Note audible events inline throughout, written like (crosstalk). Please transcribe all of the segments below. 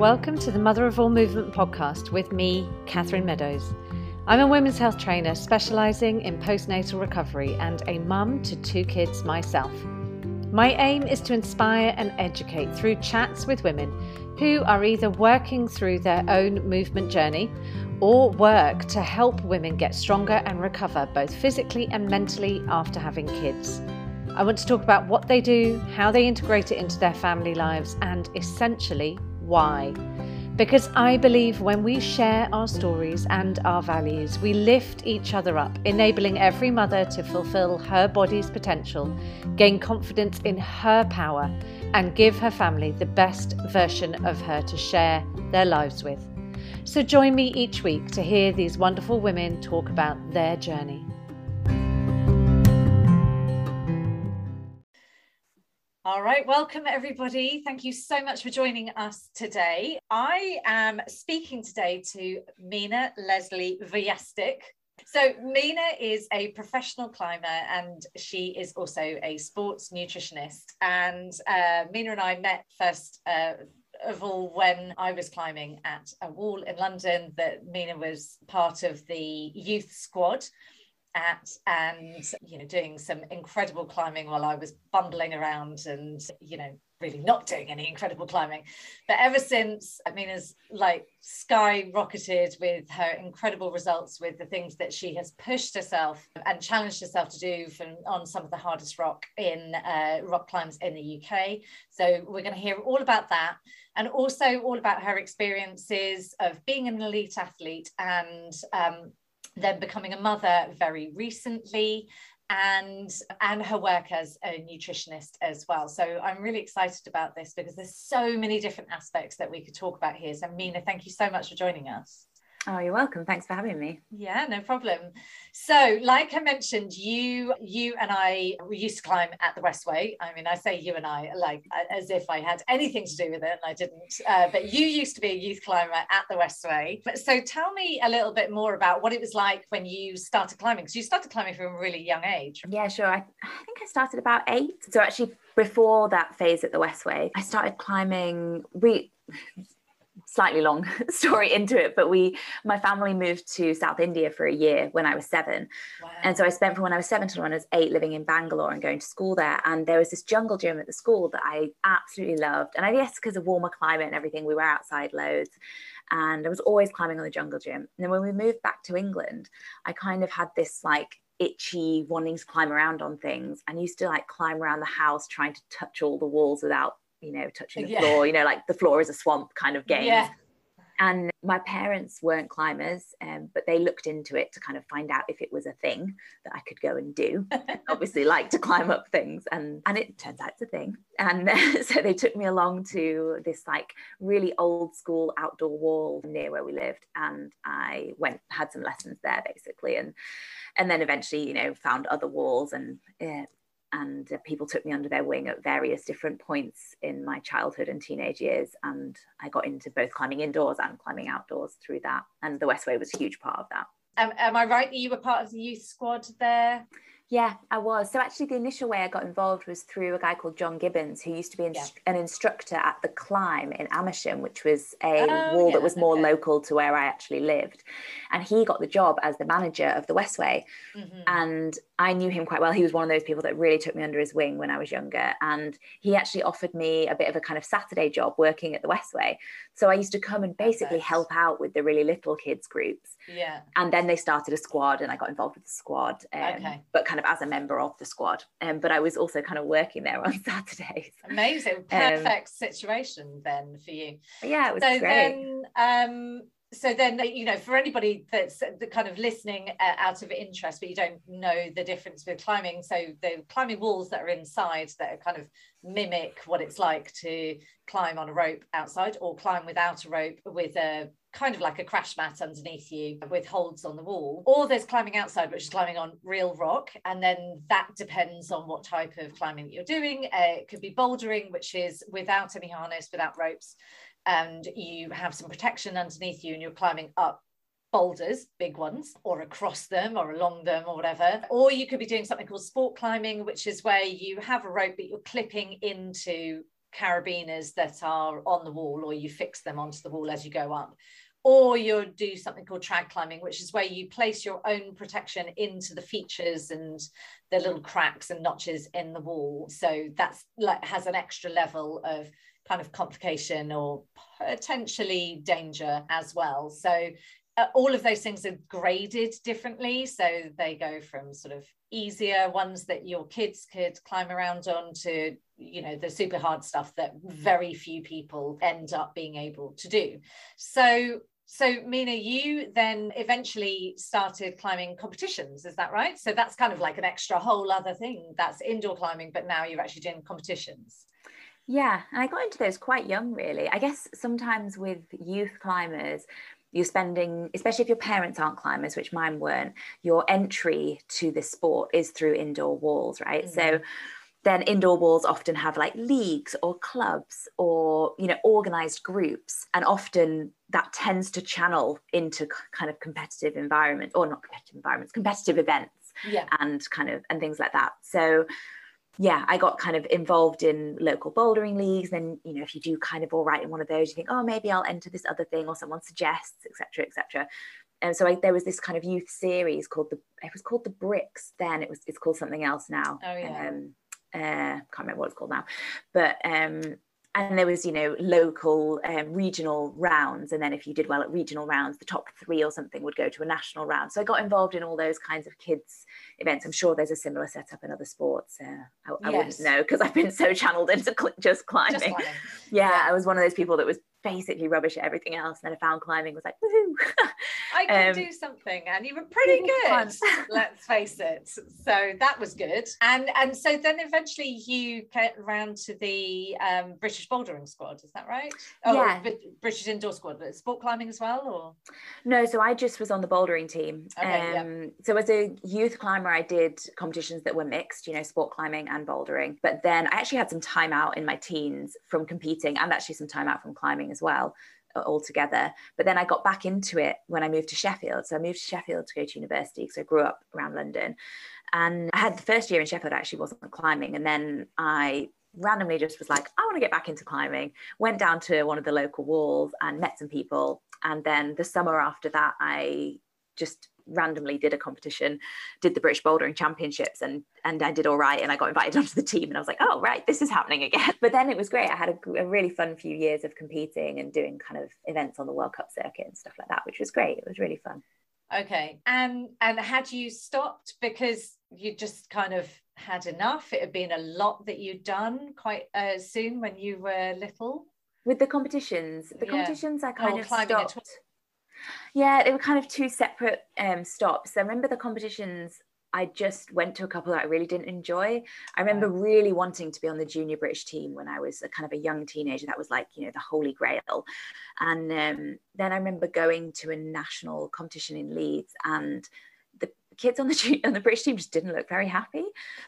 Welcome to the Mother of All Movement podcast with me, Catherine Meadows. I'm a women's health trainer specialising in postnatal recovery and a mum to two kids myself. My aim is to inspire and educate through chats with women who are either working through their own movement journey or work to help women get stronger and recover both physically and mentally after having kids. I want to talk about what they do, how they integrate it into their family lives, and essentially why. Because I believe when we share our stories and our values, we lift each other up, enabling every mother to fulfill her body's potential, gain confidence in her power, and give her family the best version of her to share their lives with. So join me each week to hear these wonderful women talk about their journey. All right, welcome everybody. Thank you so much for joining us today. I am speaking today to Mina Leslie Wujastyk. So, Mina is a professional climber and she is also a sports nutritionist. And uh, Mina and I met first. Uh, of all when I was climbing at a wall in London that Mina was part of the youth squad at and you know doing some incredible climbing while I was bumbling around and you know really not doing any incredible climbing. But ever since Mina has like skyrocketed with her incredible results with the things that she has pushed herself and challenged herself to do from on some of the hardest rock in uh, rock climbs in the UK so we're going to hear all about that and also all about her experiences of being an elite athlete and um, then becoming a mother very recently and and her work as a nutritionist as well. So i'm really excited about this because there's so many different aspects that we could talk about here. So mina thank you so much for joining us Oh, you're welcome. Thanks for having me. Yeah, no problem. So, like I mentioned, you you and I we used to climb at the Westway. I mean, I say you and I like as if I had anything to do with it, and I didn't. Uh, but you used to be a youth climber at the Westway. But so, tell me a little bit more about what it was like when you started climbing, because you started climbing from a really young age. Yeah, sure. I, I think I started about eight. So actually, before that phase at the Westway, I started climbing. We slightly long (laughs) story into it, but we, my family moved to South India for a year when I was seven. Wow. And so I spent from when I was seven to when I was eight living in Bangalore and going to school there. And there was this jungle gym at the school that I absolutely loved. And I guess because of warmer climate and everything, we were outside loads. And I was always climbing on the jungle gym. And then when we moved back to England, I kind of had this like itchy wanting to climb around on things and used to like climb around the house trying to touch all the walls without you know, touching the yeah. floor, you know, like the floor is a swamp kind of game. Yeah. And my parents weren't climbers, um, but they looked into it to kind of find out if it was a thing that I could go and do. (laughs) Obviously, like to climb up things, and and it turns out it's a thing. And (laughs) so they took me along to this like really old school outdoor wall near where we lived, and I went had some lessons there basically, and and then eventually, you know, found other walls and uh, and uh, people took me under their wing at various different points in my childhood and teenage years and i got into both climbing indoors and climbing outdoors through that and the westway was a huge part of that. Am i right that you were part of the youth squad there yeah, I was. So actually, the initial way I got involved was through a guy called John Gibbons, who used to be yeah. an instructor at the Climb in Amersham, which was a oh, wall yeah, that was more okay. local to where I actually lived. And he got the job as the manager of the Westway. Mm-hmm. And I knew him quite well. He was one of those people that really took me under his wing when I was younger. And he actually offered me a bit of a kind of Saturday job working at the Westway. So I used to come and basically help out with the really little kids groups. Yeah. And then they started a squad and I got involved with the squad. Um, okay. But kind of as a member of the squad. Um, but I was also kind of working there (laughs) on Saturdays. Amazing. Um, Perfect um, situation then for you. Yeah, it was so great. Then, um, so then you know for anybody that's the kind of listening uh, out of interest but you don't know the difference with climbing so the climbing walls that are inside that are kind of mimic what it's like to climb on a rope outside or climb without a rope with a kind of like a crash mat underneath you with holds on the wall. Or there's climbing outside which is climbing on real rock and then that depends on what type of climbing that you're doing. Uh, it could be bouldering which is without any harness without ropes and you have some protection underneath you and you're climbing up boulders, big ones, or across them or along them or whatever. Or you could be doing something called sport climbing, which is where you have a rope but you're clipping into carabiners that are on the wall or you fix them onto the wall as you go up or you'll do something called trad climbing which is where you place your own protection into the features and the little cracks and notches in the wall so that's like has an extra level of kind of complication or potentially danger as well. So uh, all of those things are graded differently. So they go from sort of easier ones that your kids could climb around on to you know the super hard stuff that very few people end up being able to do. So so mina you then eventually started climbing competitions is that right? So that's kind of like an extra whole other thing that's indoor climbing but now you're actually doing competitions yeah and i got into those quite young really i guess sometimes with youth climbers you're spending, especially if your parents aren't climbers, which mine weren't, your entry to this sport is through indoor walls, right? Mm-hmm. So then indoor walls often have like leagues or clubs or you know organized groups and often that tends to channel into kind of competitive environment or not competitive environments competitive events yeah. and kind of and things like that so yeah, I got kind of involved in local bouldering leagues. Then, you know, if you do kind of all right in one of those, you think, oh, maybe I'll enter this other thing, or someone suggests, etc., etc. And so I, there was this kind of youth series called the it was called the Bricks. Then it was it's called something else now. Oh yeah. Um, uh, can't remember what it's called now, but um, and there was you know local um, regional rounds. And then if you did well at regional rounds the top three or something would go to a national round. So i got involved in all those kinds of kids events. I'm sure there's a similar setup in other sports uh, I, I yes. wouldn't know because i've been so channeled into cl- just climbing, just. (laughs) Yeah, yeah, i was one of those people that was basically rubbish at everything else. And then I found climbing was like, woohoo. (laughs) I can um, do something. And you were pretty (laughs) good, let's face it. So that was good. And and so then eventually you came around to the um, British bouldering squad, is that right? Oh, yeah. British indoor squad, but sport climbing as well, or? No, so I just was on the bouldering team. Okay, um, yeah. So as a youth climber, I did competitions that were mixed, you know, sport climbing and bouldering. But then I actually had some time out in my teens from competing and actually some time out from climbing as well uh, altogether. But then I got back into it when I moved to Sheffield. So I moved to Sheffield to go to university because I grew up around London. And I had the first year in Sheffield actually wasn't climbing. And then I randomly just was like, I want to get back into climbing. Went down to one of the local walls and met some people. And then the summer after that, I just randomly did a competition, did the British Bouldering Championships, and and I did all right, and I got invited (laughs) onto the team, and I was like, oh right, this is happening again. (laughs) But then it was great. I had a, a really fun few years of competing and doing kind of events on the World Cup circuit and stuff like that, which was great. It was really fun. Okay, and and had you stopped because you just kind of had enough? It had been a lot that you'd done quite uh, soon when you were little. With the competitions, the yeah. competitions I kind oh, of stopped yeah, they were kind of two separate um, stops. I remember the competitions. I just went to a couple that I really didn't enjoy. I remember really wanting to be on the junior British team when I was a kind of a young teenager. That was like, you know, the holy grail. And um, then I remember going to a national competition in Leeds and kids on the (laughs) on the British team just didn't look very happy.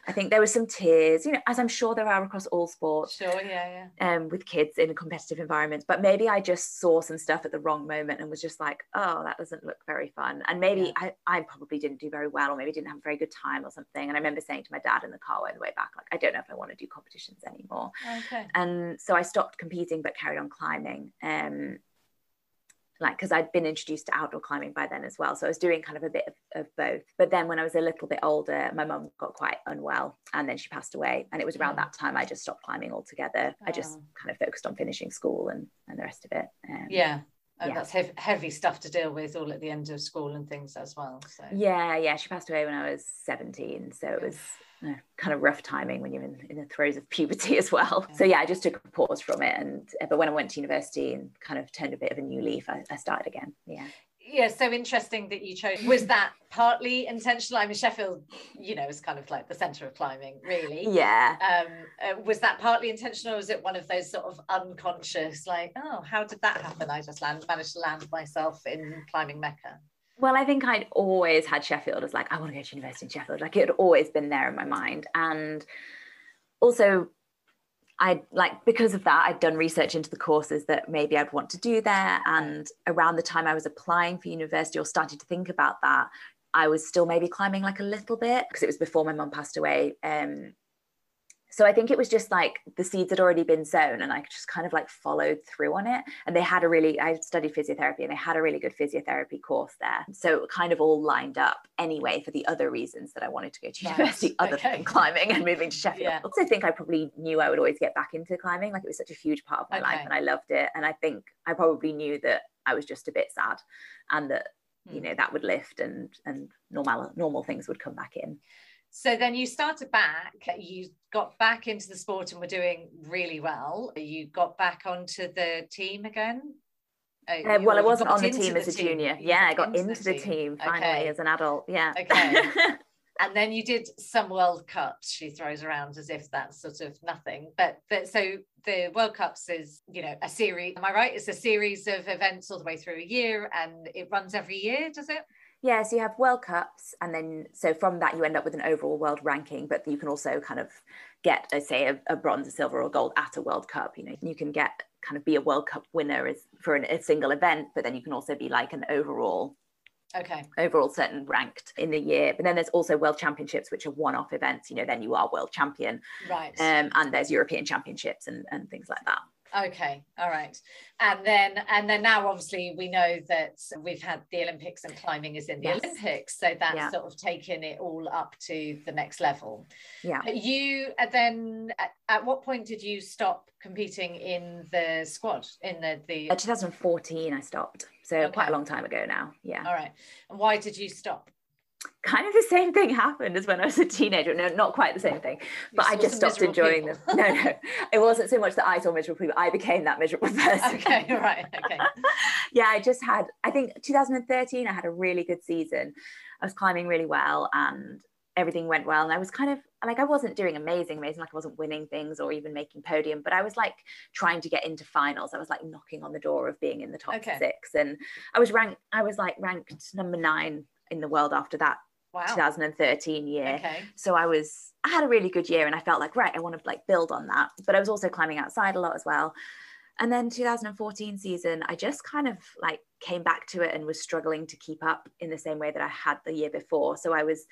I think there were some tears, you know, as I'm sure there are across all sports. Sure, yeah, yeah. Um, with kids in a competitive environment, but maybe I just saw some stuff at the wrong moment and was just like, oh, that doesn't look very fun. And maybe yeah. I, I probably didn't do very well, or maybe didn't have a very good time or something. And I remember saying to my dad in the car on the way back, like, I don't know if I want to do competitions anymore. Okay. And so I stopped competing, but carried on climbing. Um, like because I'd been introduced to outdoor climbing by then as well. So I was doing kind of a bit of, of both. But then when I was a little bit older, my mum got quite unwell and then she passed away. And it was around that time I just stopped climbing altogether. Oh. I just kind of focused on finishing school and, and the rest of it. Um, yeah. Oh, yeah. that's heavy, heavy stuff to deal with all at the end of school and things as well. So yeah, yeah. She passed away when I was 17. So it was kind of rough timing when you're in, in the throes of puberty as well. Yeah. So yeah, I just took a pause from it. And but when I went to university and kind of turned a bit of a new leaf, I, I started again. Yeah. Yeah, so interesting that you chose. Was that partly intentional? I mean, Sheffield, you know, is kind of like the centre of climbing, really. Yeah. Um, uh, was that partly intentional, or was it one of those sort of unconscious, like, oh, how did that happen? I just land, managed to land myself in climbing Mecca. Well, I think I'd always had Sheffield as like, I want to go to university in Sheffield. Like it had always been there in my mind. And also, I like because of that, I'd done research into the courses that maybe I'd want to do there. And around the time I was applying for university or starting to think about that, I was still maybe climbing like a little bit because it was before my mum passed away. Um, so I think it was just like the seeds had already been sown and I just kind of like followed through on it. And they had a really, I studied physiotherapy and they had a really good physiotherapy course there. So it kind of all lined up anyway for the other reasons that I wanted to go to right. university other okay. than climbing and moving to Sheffield. Yeah. I also think I probably knew I would always get back into climbing. Like it was such a huge part of my okay. life and I loved it. And I think I probably knew that I was just a bit sad and that, you hmm. know, that would lift and, and normal, normal things would come back in. So then you started back, you got back into the sport and were doing really well. You got back onto the team again. Uh, uh, well, I wasn't on the team as a team. junior. You yeah, I got into, into the, team, team finally okay. as an adult. Yeah. Okay. (laughs) and then you did some World Cups. She throws around as if that's sort of nothing. But, but so the World Cups is, you know, a series. Am I right? It's a series of events all the way through a year, and it runs every year, does it? Yeah, so you have World Cups, and then so from that you end up with an overall world ranking, but you can also kind of get, uh, say, a, a, bronze, a silver, or gold at a World Cup. You know, you can get kind of be a World Cup winner as for an, a single event, but then you can also be like an overall. Okay. Overall, certain ranked in the year, but then there's also World Championships, which are one-off events. You know, then you are world champion. Right. Um, and there's European Championships and and things like that. Okay, all right. And then and then now obviously we know that we've had the Olympics and climbing is in the yes. Olympics. So that's yeah. sort of taken it all up to the next level. Yeah. You and then at, at what point did you stop competing in the squad in the the uh, 2014 I stopped. So okay. quite a long time ago now. Yeah. All right. And why did you stop? Kind of the same thing happened as when I was a teenager. No, not quite the same thing, but I just stopped enjoying them. (laughs) No, no, it wasn't so much that I saw miserable people. I became that miserable (laughs) person. Okay, (laughs) right. Okay. yeah, I just had. I think 2013. I had a really good season. I was climbing really well, and everything went well. And I was kind of like I wasn't doing amazing, amazing. Like I wasn't winning things or even making podium, but I was like trying to get into finals. I was like knocking on the door of being in the top okay. six, and I was ranked. I was like ranked number nine in the world after that wow. 2013 year. Okay. So I was I had a really good year and I felt like right, I want to like build on that. But I was also climbing outside a lot as well. And then 2014 season, I just kind of like came back to it and was struggling to keep up in the same way that I had the year before. So I was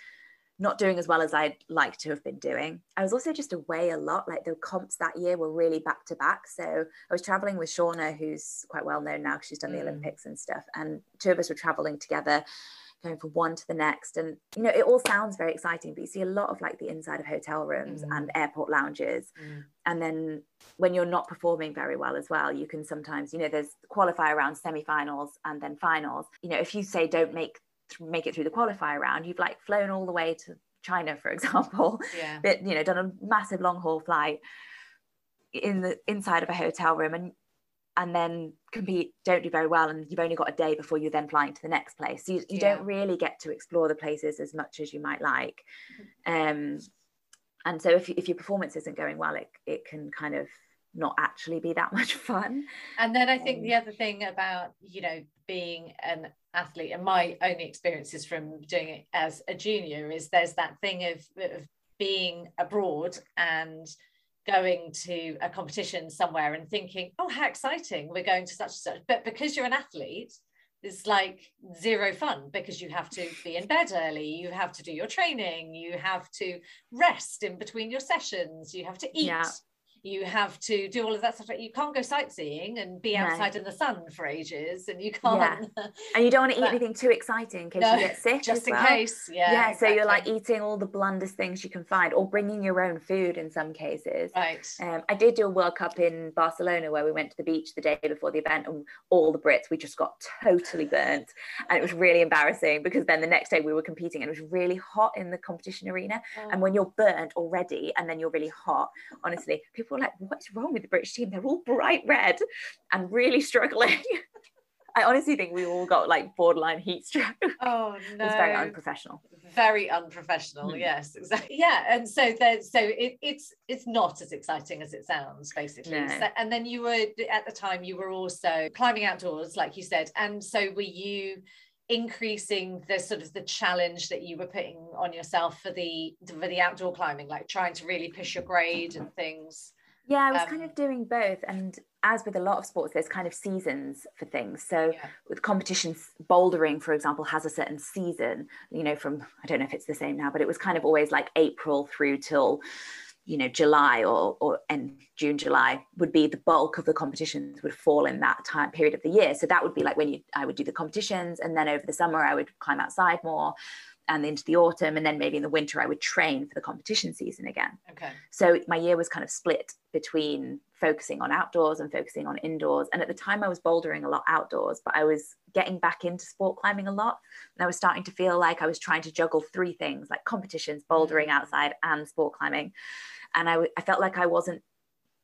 not doing as well as I'd like to have been doing. I was also just away a lot. Like the comps that year were really back to back. So I was traveling with Shauna, who's quite well known now because she's done the mm. Olympics and stuff. And two of us were traveling together going from one to the next. And you know it all sounds very exciting but you see a lot of like the inside of hotel rooms mm. and airport lounges. Mm. and then when you're not performing very well as well you can sometimes you know there's qualifier rounds semi-finals and then finals. You know if you say don't make make it through the qualifier round you've like flown all the way to china for (laughs) example. Yeah. But you know done a massive long haul flight in the inside of a hotel room and and then compete don't do very well and you've only got a day before you're then flying to the next place. So you, you yeah. don't really get to explore the places as much as you might like. Um, and so if, if your performance isn't going well it, it can kind of not actually be that (laughs) much fun. And then i think um, the other thing about you know being an athlete and my only experiences from doing it as a junior is there's that thing of, of being abroad and going to a competition somewhere and thinking, oh, how exciting, we're going to such and such. But because you're an athlete, it's like zero fun because you have to be in bed early, you have to do your training, you have to rest in between your sessions, you have to eat. Yeah you have to do all of that stuff. You can't go sightseeing and be outside no. in the sun for ages, and you (laughs) can't. Yeah. and you don't want to eat anything too exciting in case no, you get sick. Just in well. case, yeah. Yeah, exactly. so you're like eating all the blandest things you can find, or bringing your own food in some cases. Right. Um, I did do a World Cup in Barcelona where we went to the beach the day before the event, and all the Brits we just got totally burnt, and it was really embarrassing because then the next day we were competing and it was really hot in the competition arena, oh. and when you're burnt already and then you're really hot, honestly, people people were like, what's wrong with the British team? They're all bright red and really struggling. (laughs) I honestly think we all got like borderline heat stroke. (laughs) Oh no. It's very unprofessional. Very unprofessional, mm. yes, exactly. Yeah. And so there, so it, it's it's not as exciting as it sounds, basically. No. So, and then you were at the time you were also climbing outdoors, like you said. And so were you increasing the sort of the challenge that you were putting on yourself for the for the outdoor climbing like trying to really push your grade and things yeah i was um, kind of doing both and as with a lot of sports there's kind of seasons for things. So yeah. with competitions bouldering for example has a certain season you know from i don't know if it's the same now but it was kind of always like april through till you know july or or and june july would be the bulk of the competitions would fall in that time period of the year. So that would be like when you i would do the competitions and then over the summer i would climb outside more and into the autumn and then maybe in the winter i would train for the competition season again. Okay. So my year was kind of split between focusing on outdoors and focusing on indoors. And at the time i was bouldering a lot outdoors but i was getting back into sport climbing a lot. And i was starting to feel like i was trying to juggle three things like competitions bouldering mm. outside and sport climbing. And I, I felt like i wasn't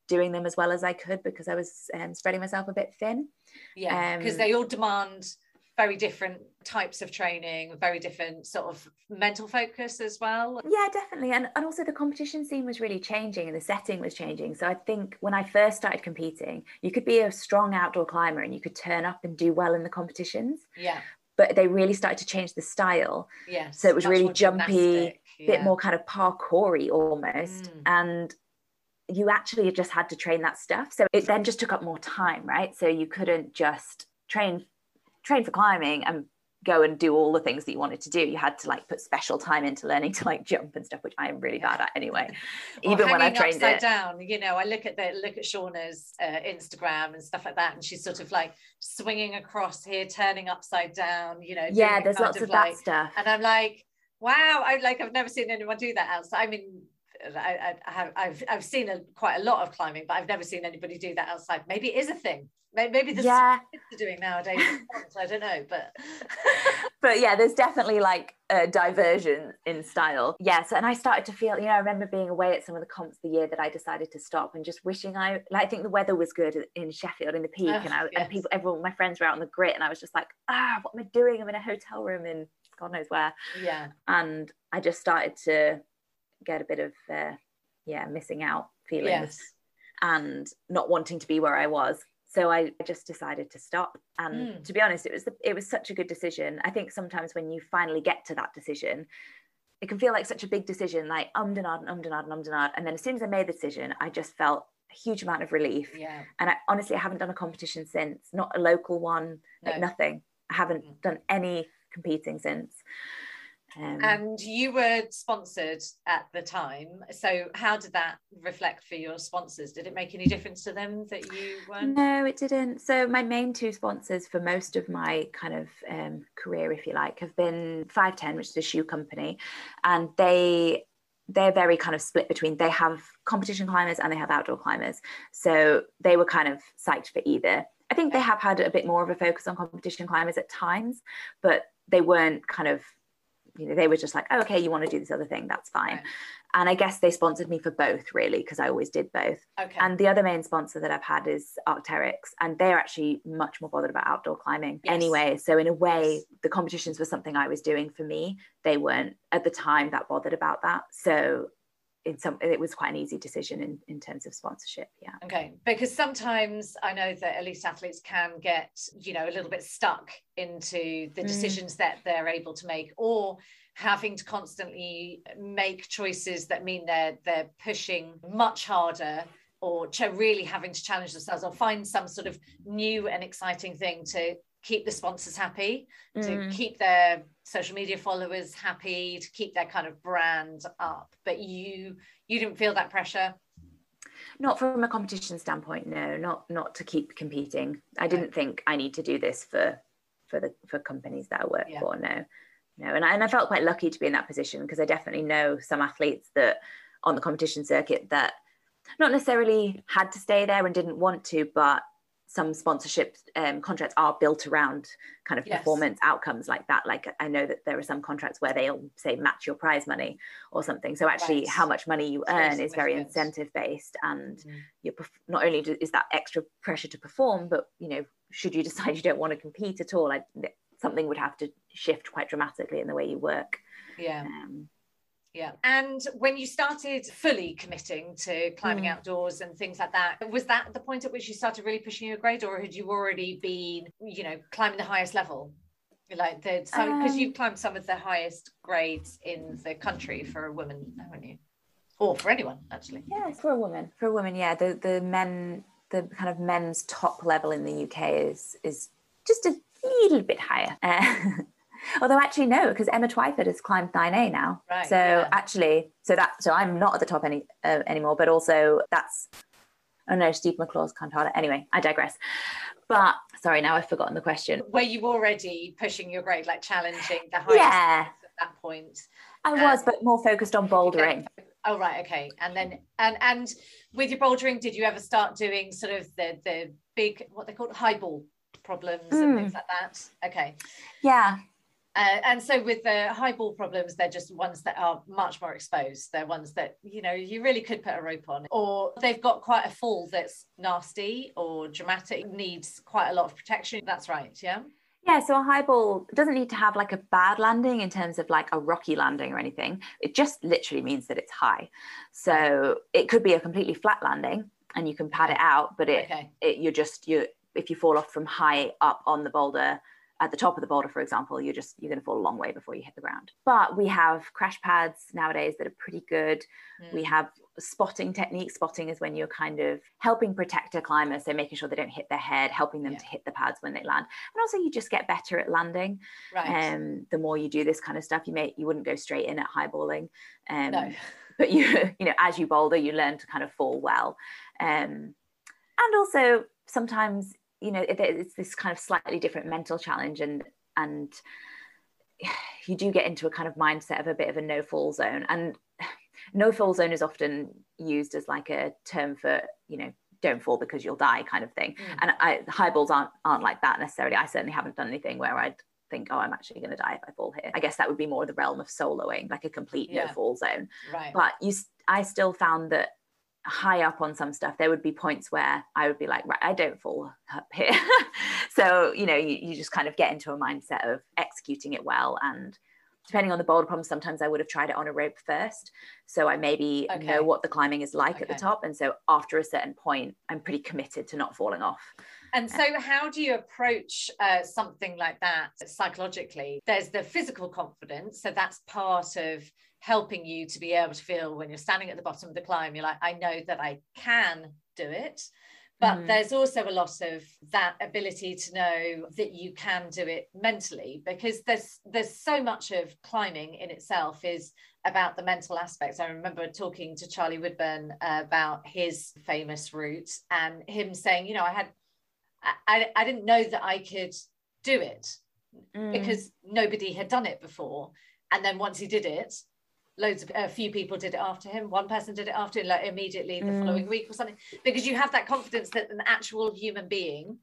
doing them as well as i could because i was um, spreading myself a bit thin. Yeah because um, they all demand very different types of training, very different sort of mental focus as well. Yeah, definitely. And, and also the competition scene was really changing and the setting was changing. So I think when I first started competing, you could be a strong outdoor climber and you could turn up and do well in the competitions. Yeah. But they really started to change the style. Yeah. So it was really jumpy, yeah. bit more kind of parkoury almost. Mm. And you actually just had to train that stuff. So it then just took up more time, right? So you couldn't just train train for climbing and go and do all the things that you wanted to do. You had to like put special time into learning to like jump and stuff, which I am really bad at anyway. Even when I trained upside it. down, you know, I look at the look at Shauna's uh, Instagram and stuff like that, and she's sort of like swinging across here, turning upside down. You know, yeah, there's lots of, of like, that stuff, and I'm like, wow, I like I've never seen anyone do that else I mean. I, I have I've I've seen a, quite a lot of climbing, but I've never seen anybody do that outside. Maybe it is a thing. Maybe the yeah. kids are doing nowadays. (laughs) I don't know, but (laughs) but yeah, there's definitely like a diversion in style. Yes, and I started to feel, you know, I remember being away at some of the comps the year that I decided to stop and just wishing I, like, I think the weather was good in Sheffield in the peak, oh, and I yes. and people, everyone, my friends were out on the grit, and I was just like, ah, what am I doing? I'm in a hotel room in God knows where. Yeah, and I just started to get a bit of, uh, yeah, missing out feelings. Yes. And not wanting to be where I was so I just decided to stop. And mm. to be honest, it was the, it was such a good decision. I think sometimes when you finally get to that decision, it can feel like such a big decision, like um and and um and and um and And then as soon as I made the decision, I just felt a huge amount of relief. Yeah. And I honestly I haven't done a competition since, not a local one, no. like nothing. I haven't mm. done any competing since. Um, and you were sponsored at the time. So, how did that reflect for your sponsors? Did it make any difference to them that you weren't? No, it didn't. So, my main two sponsors for most of my kind of um, career, if you like, have been 510, which is a shoe company, and they they're very kind of split between they have competition climbers and they have outdoor climbers. So they were kind of psyched for either. I think they have had a bit more of a focus on competition climbers at times, but they weren't kind of you know they were just like oh, okay you want to do this other thing that's fine right. and i guess they sponsored me for both really because i always did both okay. and the other main sponsor that i've had is Arc'teryx and they're actually much more bothered about outdoor climbing yes. anyway so in a way yes. the competitions were something i was doing for me they weren't at the time that bothered about that so in some it was quite an easy decision in, in terms of sponsorship yeah okay because sometimes i know that elite athletes can get you know a little bit stuck into the mm. decisions mm. that they're able to make or having to constantly make choices that mean they're they're pushing much harder or really having to challenge themselves or find some sort of new and exciting thing to keep the sponsors happy, mm. to keep their social media followers happy, to keep their kind of brand up. But you you didn't feel that pressure. Not from a competition standpoint, no. Not not to keep competing. I didn't think I need to do this for for the for companies that I work yeah. for. No, no. And I, and I felt quite lucky to be in that position because I definitely know some athletes that on the competition circuit that not necessarily had to stay there and didn't want to, but some sponsorship um, contracts are built around kind of yes. performance outcomes like that. Like I know that there are some contracts where they'll say match your prize money or something. So actually, right. how much money you earn is very incentive based, and mm-hmm. you're not only is that extra pressure to perform, but you know, should you (laughs) decide you don't want to compete at all, I, something would have to shift quite dramatically in the way you work. Yeah. Um, yeah. And when you started fully committing to climbing mm. outdoors and things like that, was that the point at which you started really pushing your grade, or had you already been, you know, climbing the highest level? Like the because um, you've climbed some of the highest grades in the country for a woman, haven't you? Or for anyone, actually. Yeah, for a woman. For a woman, yeah. The the men the kind of men's top level in the UK is is just a little bit higher. Uh, (laughs) Although actually no, because Emma Twyford has climbed 9A now. Right, so yeah. actually, so that so I'm not at the top any uh, anymore, but also that's oh no, Steve McClure's harder. Anyway, I digress. But sorry, now I've forgotten the question. Were you already pushing your grade, like challenging the highest Yeah, at that point? I was, but more focused on bouldering. Oh right, okay. And then and and with your bouldering, did you ever start doing sort of the the big what they call high ball problems and Mm. things like that? Okay. Yeah, Uh, and so with the high ball problems, they're just ones that are much more exposed. They're ones that you know you really could put a rope on, or they've got quite a fall that's nasty or dramatic, needs quite a lot of protection. That's right, yeah. Yeah, so a high ball doesn't need to have like a bad landing in terms of like a rocky landing or anything. It just literally means that it's high. So it could be a completely flat landing and you can pad it out, but it, Okay. it you're just you if you fall off from high up on the boulder at the top of the boulder, for example, you're just you're going to fall a long way before you hit the ground. But we have crash pads nowadays that are pretty good. We have spotting techniques. Spotting is when you're kind of helping protect a climber, so making sure they don't hit their head, helping them Yeah. to hit the pads when they land, and also you just get better at landing. Right. Um, the more you do this kind of stuff, you may you wouldn't go straight in at highballing. Um, no. (laughs) but you you know as you boulder you learn to kind of fall well um, and also sometimes you know it, it's this kind of slightly different mental challenge and and you do get into a kind of mindset of a bit of a no fall zone and (sighs) no fall zone is often used as like a term for you know don't fall because you'll die kind of thing Mm. and I, high balls aren't aren't like that necessarily i certainly haven't done anything where i'd think oh i'm actually going to die if i fall here i guess that would be more the realm of soloing like a complete Yeah. no fall zone Right. but you i still found that high up on some stuff there would be points where i would be like right i don't fall up here. (laughs) So you know you, you just kind of get into a mindset of executing it well. And depending on the boulder problem sometimes i would have tried it on a rope first. So i maybe Okay. know what the climbing is like at the top. And so after a certain point i'm pretty committed to not falling off. And so, how do you approach uh, something like that psychologically? There's the physical confidence. So, that's part of helping you to be able to feel when you're standing at the bottom of the climb, you're like, I know that I can do it. But Mhm. there's also a lot of that ability to know that you can do it mentally because there's there's so much of climbing in itself is about the mental aspects. I remember talking to Charlie Woodburn uh, about his famous route and him saying, you know, I had I, I didn't know that I could do it Mm. because nobody had done it before. And then once he did it, loads of a few people did it after him. One person did it after him, like immediately the Mm. following week or something. Because you have that confidence that an actual human being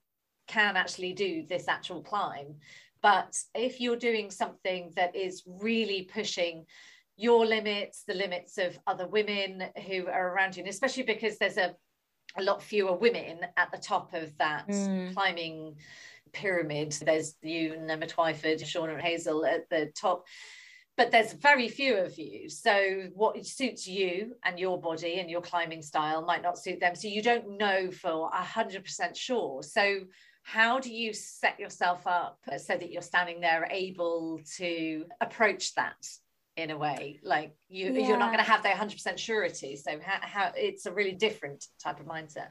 can actually do this actual climb. But if you're doing something that is really pushing your limits, the limits of other women who are around you, and especially because there's a a lot fewer women at the top of that Mm. climbing pyramid. There's you and Emma Twyford, Shauna and Hazel at the top, but there's very few of you. So what suits you and your body and your climbing style might not suit them. So you don't know for a hundred percent sure. So how do you set yourself up so that you're standing there able to approach that in a way like you you're not going to have the 100% surety so how, how it's a really different type of mindset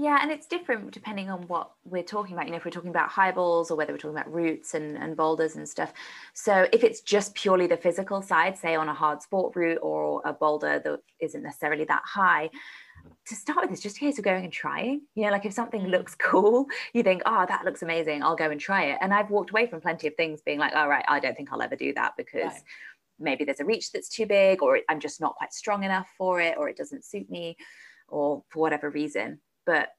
Yeah, and it's different depending on what we're talking about. You know, if we're talking about high balls or whether we're talking about routes and, and boulders and stuff. So if it's just purely the physical side, say on a hard sport route or a boulder that isn't necessarily that high, to start with, it's just a case of going and trying. You know, like if something Mm. looks cool, you think, oh, that looks amazing, I'll go and try it. And I've walked away from plenty of things being like, all right, I don't think I'll ever do that because Right. maybe there's a reach that's too big or I'm just not quite strong enough for it or it doesn't suit me or for whatever reason. But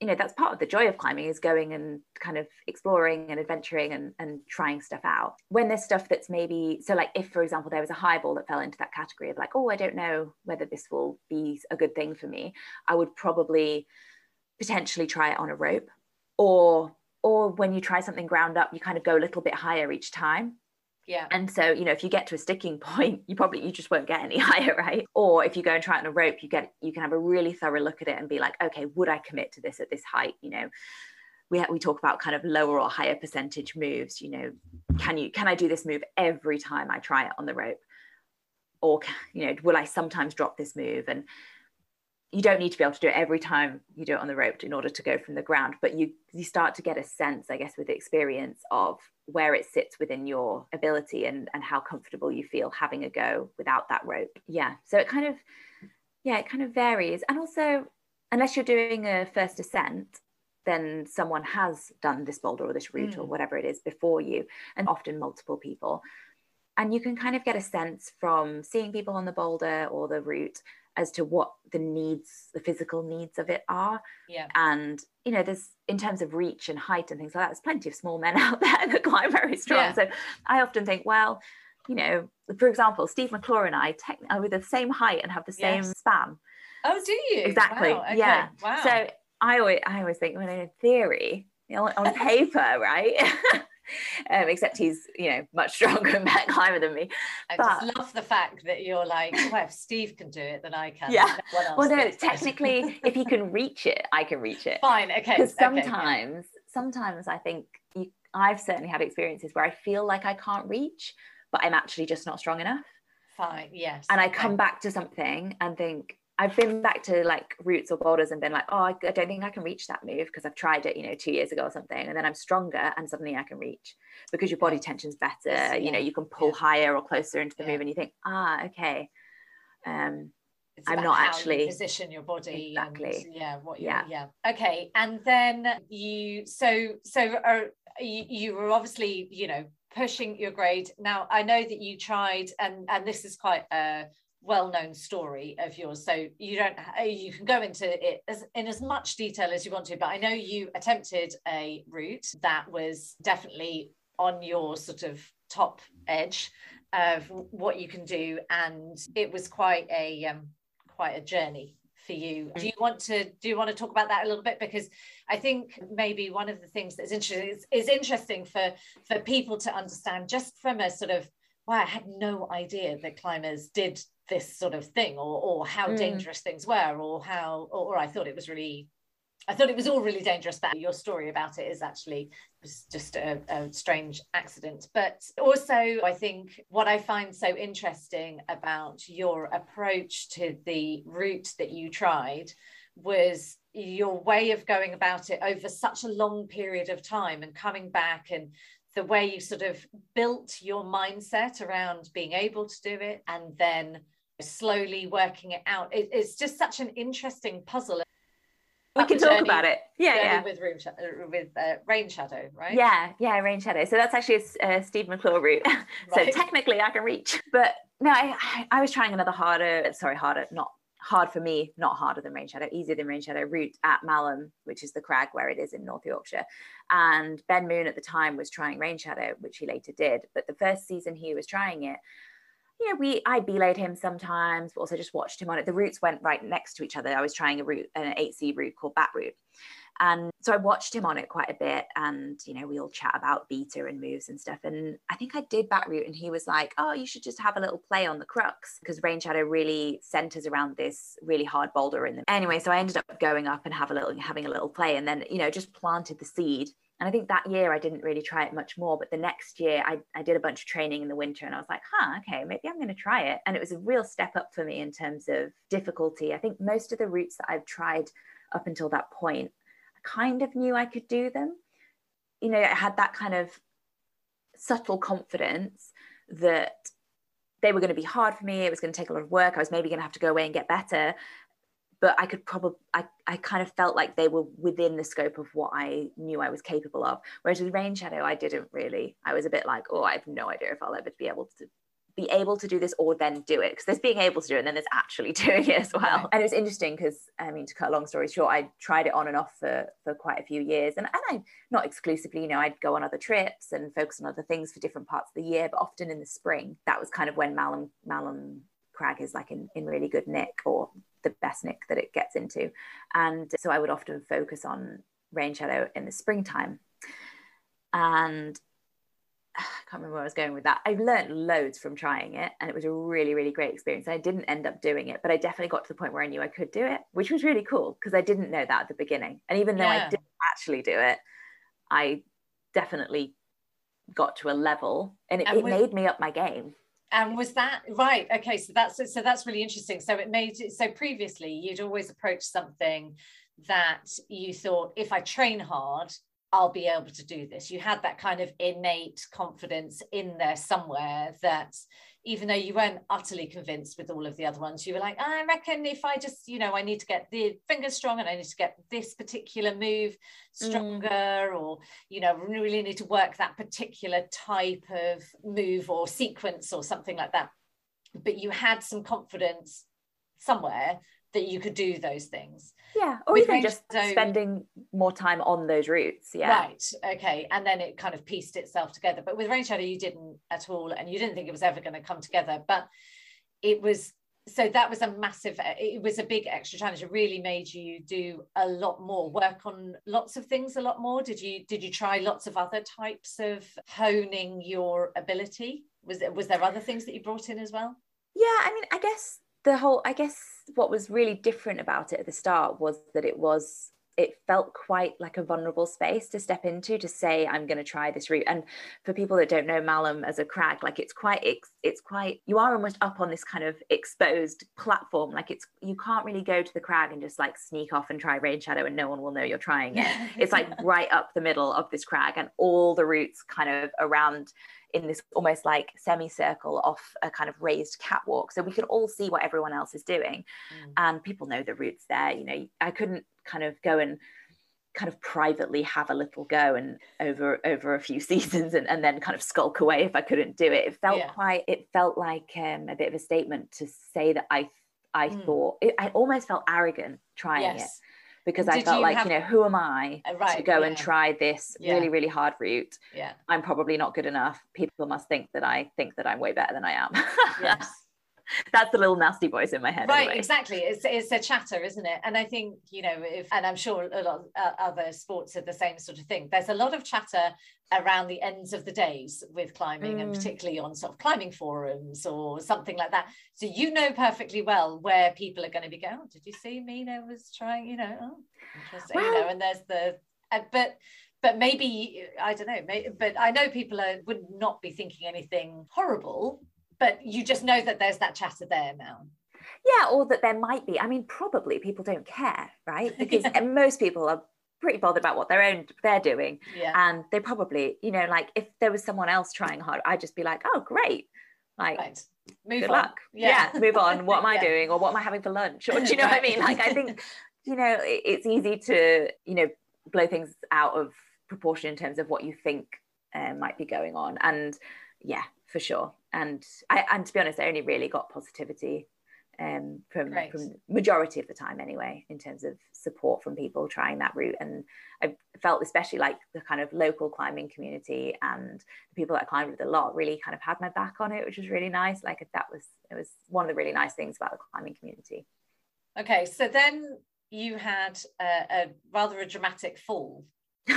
you know that's part of the joy of climbing is going and kind of exploring and adventuring and, and trying stuff out. When there's stuff that's maybe so like if for example there was a high ball that fell into that category of like oh i don't know whether this will be a good thing for me i would probably potentially try it on a rope. Or or when you try something ground up you kind of go a little bit higher each time yeah and so, you know, if you get to a sticking (laughs) point, you probably you just won't get any (laughs) higher, right? Or if you go and try it on a rope, you get you can have a really thorough look at it and be like, okay, would I commit to this at this height? You know, we we talk about kind of lower or higher percentage moves. You know, can you can I do this move every time I try it on the rope? Or (laughs) you know, will I sometimes drop this move? And you don't need to be able to do it every time you do it on the rope in order to go from the ground but you you start to get a sense i guess with the experience of where it sits within your ability and and how comfortable you feel having a go without that rope. Yeah. So it kind of yeah it kind of varies. And also unless you're doing a first ascent then someone has done this boulder or this route mm. or whatever it is before you and often multiple people. And you can kind of get a sense from seeing people on the boulder or the route as to what the needs the physical needs of it are yeah and you know there's in terms of reach and height and things like that there's plenty of small men (laughs) out there that climb very strong yeah. so i often think well you know for example steve mcclure and i tech- are with the same height and have the same yes. span oh do you exactly wow. okay. yeah wow. so i always i always think well in theory you know, on paper right (laughs) (laughs) um, except he's you know much (laughs) stronger and better climber than me. I but, just love the fact that you're like, well, if Steve can do it, then I can. Yeah. well, no, technically, if he can reach it, I can reach it. Fine. Okay. Because sometimes, okay. sometimes I think you, I've certainly had experiences where I feel like I can't reach, but I'm actually just not strong enough. Fine. Yes. And I come back to something and think, I've been back to like routes or boulders and been like, oh, I, I don't think I can reach that move because I've tried it, you know, two years ago or something. And then I'm stronger and suddenly I can reach because your body tension's better. Yeah. You know, you can pull yeah. higher or closer into the yeah. move and you think, ah, okay. Um, I'm not actually position your body exactly. And, yeah. What? Yeah. Yeah. Okay. And then you. So so are, you, you were obviously you know pushing your grade. Now I know that you tried, and and this is quite a well-known story of yours. So you don't you can go into it as, in as much detail as you want to but i know you attempted a route that was definitely on your sort of top edge of what you can do and it was quite a um, quite a journey for you. Do you want to do you want to talk about that a little bit? Because i think maybe one of the things that's interesting is, is interesting for for people to understand just from a sort of wow, I had no idea that climbers did this sort of thing or or how mm. dangerous things were or how or, or, I thought it was really I thought it was all really dangerous but your story about it is actually was just a, a strange accident but also I think what I find so interesting about your approach to the route that you tried was your way of going about it over such a long period of time and coming back and the way you sort of built your mindset around being able to do it and then slowly working it out. It, it's just such an interesting puzzle. We can talk about it. Yeah, yeah. With room uh, with uh, rain shadow, right? Yeah, yeah, rain shadow. So that's actually a, a Steve McClure route. (laughs) so right. technically, I can reach, but no, I, I was trying another harder. Sorry, harder, not hard for me, not harder than rain shadow, easier than rain shadow route at Malham, which is the crag where it is in North Yorkshire. And Ben Moon at the time was trying rain shadow, which he later did. But the first season he was trying it, you know, we I belayed him sometimes, but also just watched him on it. The routes went right next to each other. I was trying a route, an 8C route called Bat Route. And so I watched him on it quite a bit. And, you know, we all chat about beta and moves and stuff. And I think I did Bat Route and he was like, oh, you should just have a little play on the crux because Rain Shadow really centers around this really hard boulder in them. Anyway, so I ended up going up and have a little having a little play and then, you know, just planted the seed and I think that year I didn't really try it much more, but the next year I, I did a bunch of training in the winter and I was like, huh, okay, maybe I'm going to try it. And it was a real step up for me in terms of difficulty. I think most of the routes that I've tried up until that point, I kind of knew I could do them. You know, I had that kind of subtle confidence that they were going to be hard for me. It was going to take a lot of work. I was maybe going to have to go away and get better but I could probably I, I kind of felt like they were within the scope of what I knew I was capable of. Whereas with Rain Shadow, I didn't really. I was a bit like, oh, I have no idea if I'll ever be able to be able to do this or then do it because there's being able to do it and then there's actually (laughs) doing it as well and it was interesting because i mean to cut a long story short i tried it on and off for for quite a few years and, and i not exclusively you know i'd go on other trips and focus on other things for different parts of the year but often in the spring that was kind of when malham malham crag is like in, in really good nick or the best nick that it gets into. And so I would often focus on rain shadow in the springtime. And (sighs) I can't remember where I was going with that. I've learned loads from trying it, and it was a really, really great experience. I didn't end up doing it, but I definitely got to the point where I knew I could do it, which was really cool because I didn't know that at the beginning. And even though yeah. I didn't actually do it, I definitely got to a level and it, it made me up my game And was that right? Okay, so that's so that's really interesting. So it made it so previously you'd always approach something that you thought if I train hard, I'll be able to do this. You had that kind of innate confidence in there somewhere that even though you weren't utterly convinced with all of the other ones, you were like, I reckon if I just, you know, I need to get the fingers strong and I need to get this particular move stronger, mm. or, you know, really need to work that particular type of move or sequence or something like that. But you had some confidence somewhere that you could do those things. Yeah, or With even just spending more time on those routes. Yeah. Right. Okay. And then it kind of pieced itself together. But with Rain Shadow, you didn't at all, and you didn't think it was ever going to come together. But it was so that was a massive it was a big extra challenge it really made you do a lot more work on lots of things a lot more did you did you try lots of other types of honing your ability was there was there other things that you brought in as well yeah i mean i guess the whole i guess what was really different about it at the start was that it was it felt quite like a vulnerable space to step into to say i'm going to try this route. And for people that don't know malham as a crag like it's quite it's, it's quite you are almost up on this kind of exposed platform. Like it's you can't really go to the crag and just like sneak off and try rain shadow and no one will know you're trying it. (laughs) It's like right up the middle of this crag and all the routes kind of around in this almost like semicircle off a kind of raised catwalk so we could all see what everyone else is doing mm. and people know the routes there you know i couldn't kind of go and kind of privately have a little go and over over a few (laughs) seasons and, and then kind of skulk away if i couldn't do it it felt yeah. quite it felt like um, a bit of a statement to say that i i mm. thought it, i almost felt arrogant trying yes. it because Did I felt you like, have... you know, who am I uh, right, to go yeah. and try this yeah. really, really hard route? Yeah. I'm probably not good enough. People must think that I think that I'm way better than I am. yes. (laughs) that's the little nasty voice in my head right anyway. exactly it's, it's a chatter isn't it and i think you know if and i'm sure a lot of uh, other sports are the same sort of thing there's a lot of chatter around the ends of the days with climbing mm. and particularly on sort of climbing forums or something like that so you know perfectly well where people are going to be going oh, did you see mina was trying you know oh interesting well, you know and there's the uh, but but maybe I don't know. Maybe, but I know people are, would not be thinking anything horrible but you just know that there's that chatter there now yeah or that there might be i mean probably people don't care right (laughs) because yeah. most people are pretty bothered about what their own they're doing yeah. and they probably you know like if there was someone else trying hard i'd just be like oh great like right. move good on. luck yeah. yeah. move on what am i (laughs) yeah. doing or what am i having for lunch or do you (laughs) know right. what i mean like i think (laughs) you know it's easy to you know blow things out of proportion in terms of what you think uh, might be going on and yeah for sure and I and to be honest, I only really got positivity um, from right. from majority of the time anyway, in terms of support from people trying that route. And I felt especially like the kind of local climbing community and the people that I climbed with a lot really kind of had my back on it, which was really nice. Like that was it was one of the really nice things about the climbing community. Okay, so then you had a, a rather a dramatic fall.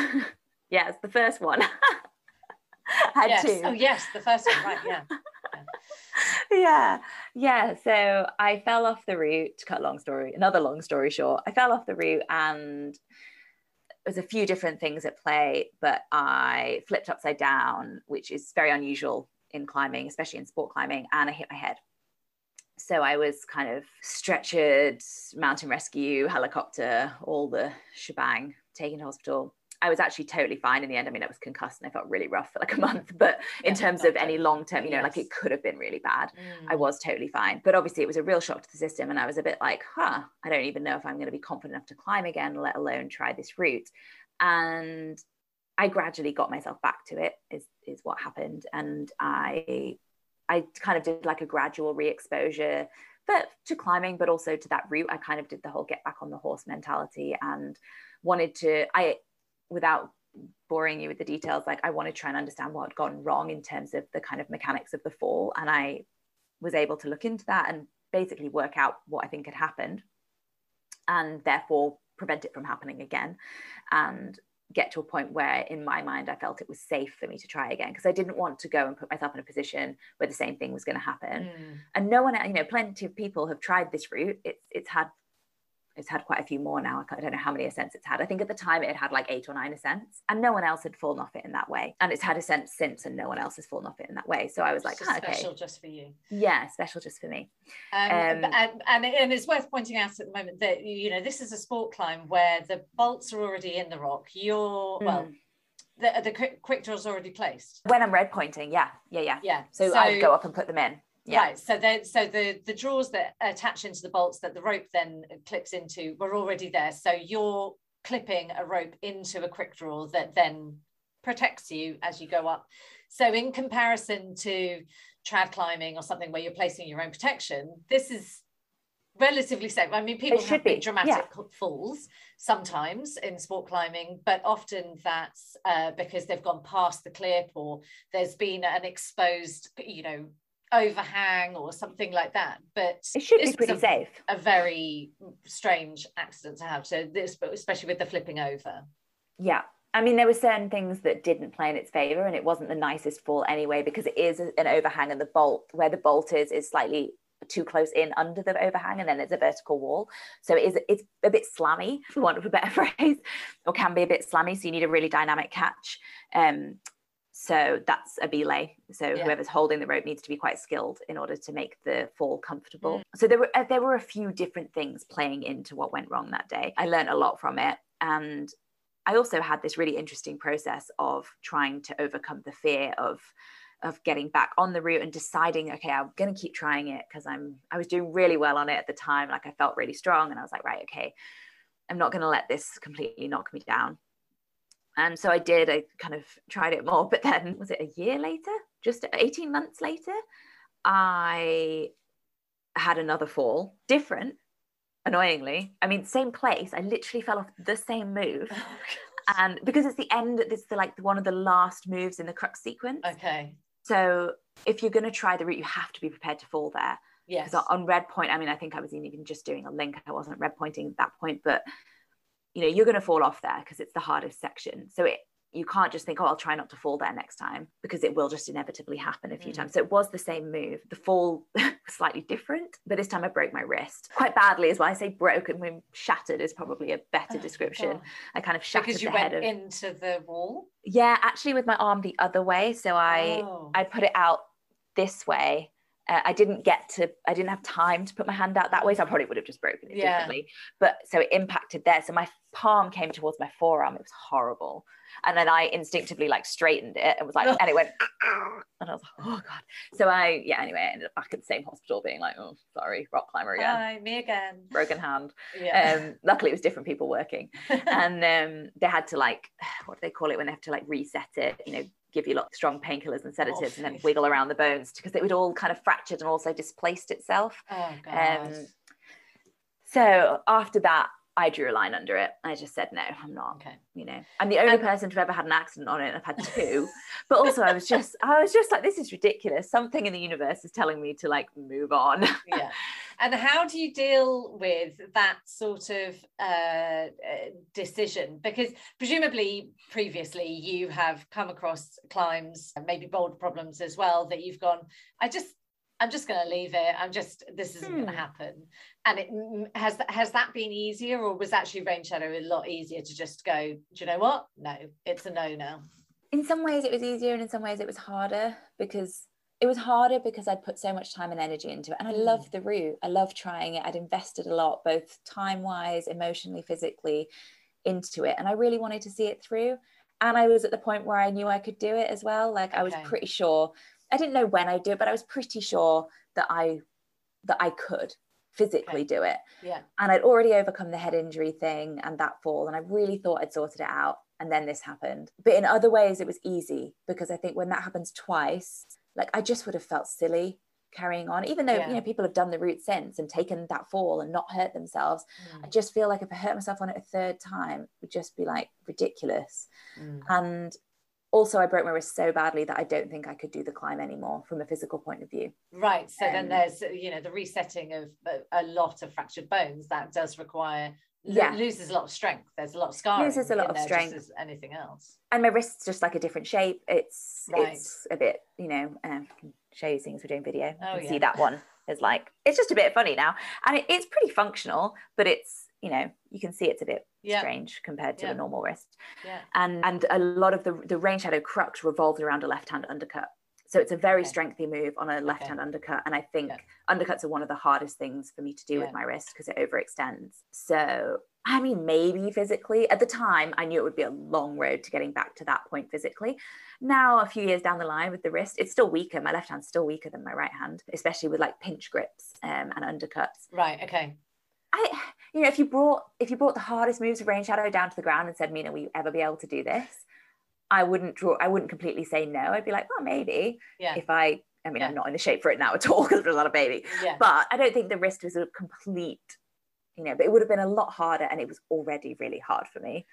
(laughs) yes, the first one. (laughs) had yes. two. Oh yes, the first one, right? Yeah. (laughs) (laughs) yeah, yeah. So I fell off the route. To cut long story, another long story short, I fell off the route and there's a few different things at play, but I flipped upside down, which is very unusual in climbing, especially in sport climbing, and I hit my head. So I was kind of stretchered, mountain rescue, helicopter, all the shebang, taken to hospital. I was actually totally fine in the end. I mean, I was concussed and I felt really rough for like a (laughs) month. But in yeah, terms of any long term, you know, yes. like it could have been really bad. Mm. I was totally fine. But obviously, it was a real shock to the system. And I was a bit like, huh, I don't even know if I'm going to be confident enough to climb again, let alone try this route. And I gradually got myself back to it, is, is what happened. And I, I kind of did like a gradual re exposure but to climbing, but also to that route. I kind of did the whole get back on the horse mentality and wanted to, I, without boring you with the details, like I want to try and understand what had gone wrong in terms of the kind of mechanics of the fall. And I was able to look into that and basically work out what I think had happened and therefore prevent it from happening again. And get to a point where in my mind I felt it was safe for me to try again because I didn't want to go and put myself in a position where the same thing was going to happen. Mm. And no one, you know, plenty of people have tried this route. It's it's had it's had quite a few more now. I don't know how many ascents it's had. I think at the time it had, had like eight or nine ascents, and no one else had fallen off it in that way. And it's had ascents since, and no one else has fallen off it in that way. So I was like, ah, okay, special just for you. Yeah, special just for me. Um, um, and, and and it's worth pointing out at the moment that you know this is a sport climb where the bolts are already in the rock. You're mm. well. The, the quick, quick draw's already placed. When I'm red pointing, yeah, yeah, yeah. Yeah. So, so I'd go up and put them in. Yeah. Right. So the so the the drawers that attach into the bolts that the rope then clips into were already there. So you're clipping a rope into a quick draw that then protects you as you go up. So in comparison to trad climbing or something where you're placing your own protection, this is relatively safe. I mean, people have big dramatic yeah. falls sometimes in sport climbing, but often that's uh, because they've gone past the clip or there's been an exposed, you know, overhang or something like that. But it should be pretty a, safe. A very strange accident to have. So this, but especially with the flipping over. Yeah. I mean, there were certain things that didn't play in its favor, and it wasn't the nicest fall anyway because it is an overhang, and the bolt where the bolt is is slightly too close in under the overhang, and then it's a vertical wall. So it is it's a bit slammy, for want of a better (laughs) phrase, or can be a bit slammy. So you need a really dynamic catch. Um, so that's a belay. So yeah. whoever's holding the rope needs to be quite skilled in order to make the fall comfortable. Mm. So there were uh, there were a few different things playing into what went wrong that day. I learned a lot from it, and I also had this really interesting process of trying to overcome the fear of of getting back on the route and deciding okay i'm going to keep trying it because i'm i was doing really well on it at the time like i felt really strong and i was like right okay i'm not going to let this completely knock me down and so I did, I kind of tried it more. (laughs) But then, was it a year later? Just 18 months later, I had another fall, different, annoyingly. I mean, same place. I literally fell off the same move. Oh, (laughs) and because it's the end, it's the like one of the last moves in the crux sequence. Okay. So if you're going to try the route, you have to be prepared to fall there. Yes. On red point, I mean, I think I was even just doing a link. I wasn't red pointing at that point, but you know you're going to fall off there because it's the hardest section. So it you can't just think oh i'll try not to fall there next time because it will just inevitably happen a few mm. times. So it was the same move. The fall (laughs) was slightly different but this time i broke my wrist quite badly as well. I say broken when shattered is probably a better oh, description. i kind of shattered because you the went of, into the wall? Yeah actually with my arm the other way. So i oh. i put it out this way uh, I didn't get to, I didn't have time to put my hand out that way. So I probably would have just broken it yeah. differently. But so it impacted there. So my palm came towards my forearm. It was horrible. And then I instinctively like straightened it and was like, and it went, (laughs) and I was like, oh God. So I, yeah, anyway, I ended up back at the same hospital being like, oh, sorry, rock climber again. Hi, me again. Broken hand. Yeah. Um, luckily it was different people working. (laughs) and um, they had to like, (sighs) what do they call it when they have to like reset it, you know, give you lots of strong painkillers and sedatives oh, and then wiggle around the bones because it would all kind of fractured and also displaced itself. Oh, God. Um, so after that, I drew a line under it. I just said, no, I'm not. Okay. You know, I'm the only um, person to ever had an accident on it. I've had two, (laughs) but also I was just, I was just like, this is ridiculous. Something in the universe is telling me to like move on. yeah. And how do you deal with that sort of uh, decision? Because presumably previously you have come across climbs, maybe boulder problems as well, that you've gone, I just I'm just going to leave it. I'm just this isn't hmm. going to happen. And it has has that been easier, or was actually rain shadow a lot easier to just go? Do you know what? No, it's a no now. In some ways, it was easier, and in some ways, it was harder because it was harder because I'd put so much time and energy into it, and I mm. loved the route. I loved trying it. I'd invested a lot, both time wise, emotionally, physically, into it, and I really wanted to see it through. And I was at the point where I knew I could do it as well. Like I was pretty sure I didn't know when I'd do it, but I was pretty sure that I that I could physically okay. do it. Yeah. And I'd already overcome the head injury thing and that fall. And I really thought I'd sorted it out. And then this happened. But in other ways, it was easy because I think when that happens twice, like I just would have felt silly carrying on, even though, yeah. you know, people have done the route since and taken that fall and not hurt themselves. Mm. I just feel like if I hurt myself on it a third time, it would just be like ridiculous. Mm. And also I broke my wrist so badly that I don't think I could do the climb anymore from a physical point of view. Right. So um, then there's you know the resetting of a, lot of fractured bones that does require yeah. loses a lot of strength. There's a lot of scarring. Loses a lot of strength. as anything else. And my wrist's just like a different shape. It's right. it's a bit you know um, show you things we're doing video. Oh, yeah. See that one is like it's just a bit funny now, and it, it's pretty functional, but it's you know you can see it's a bit Yeah. strange compared to Yeah. a normal wrist Yeah. and and a lot of the the rain shadow crux revolves around a left hand undercut so it's a very Okay. strengthy move on a left hand undercut and i think Yeah. undercuts are one of the hardest things for me to do with my wrist because it overextends so i mean maybe physically at the time i knew it would be a long road to getting back to that point physically now a few years down the line with the wrist it's still weaker my left hand's still weaker than my right hand especially with like pinch grips um, and undercuts Right. Okay. I, you know, if you brought if you brought the hardest moves of rain shadow down to the ground and said, Mina, will you ever be able to do this? I wouldn't draw. I wouldn't completely say no. I'd be like, well, maybe Yeah. if I. I mean, Yeah. I'm not in the shape for it now at all because not a baby. Yeah. But I don't think the wrist was a complete. You know, but it would have been a lot harder, and it was already really hard for me.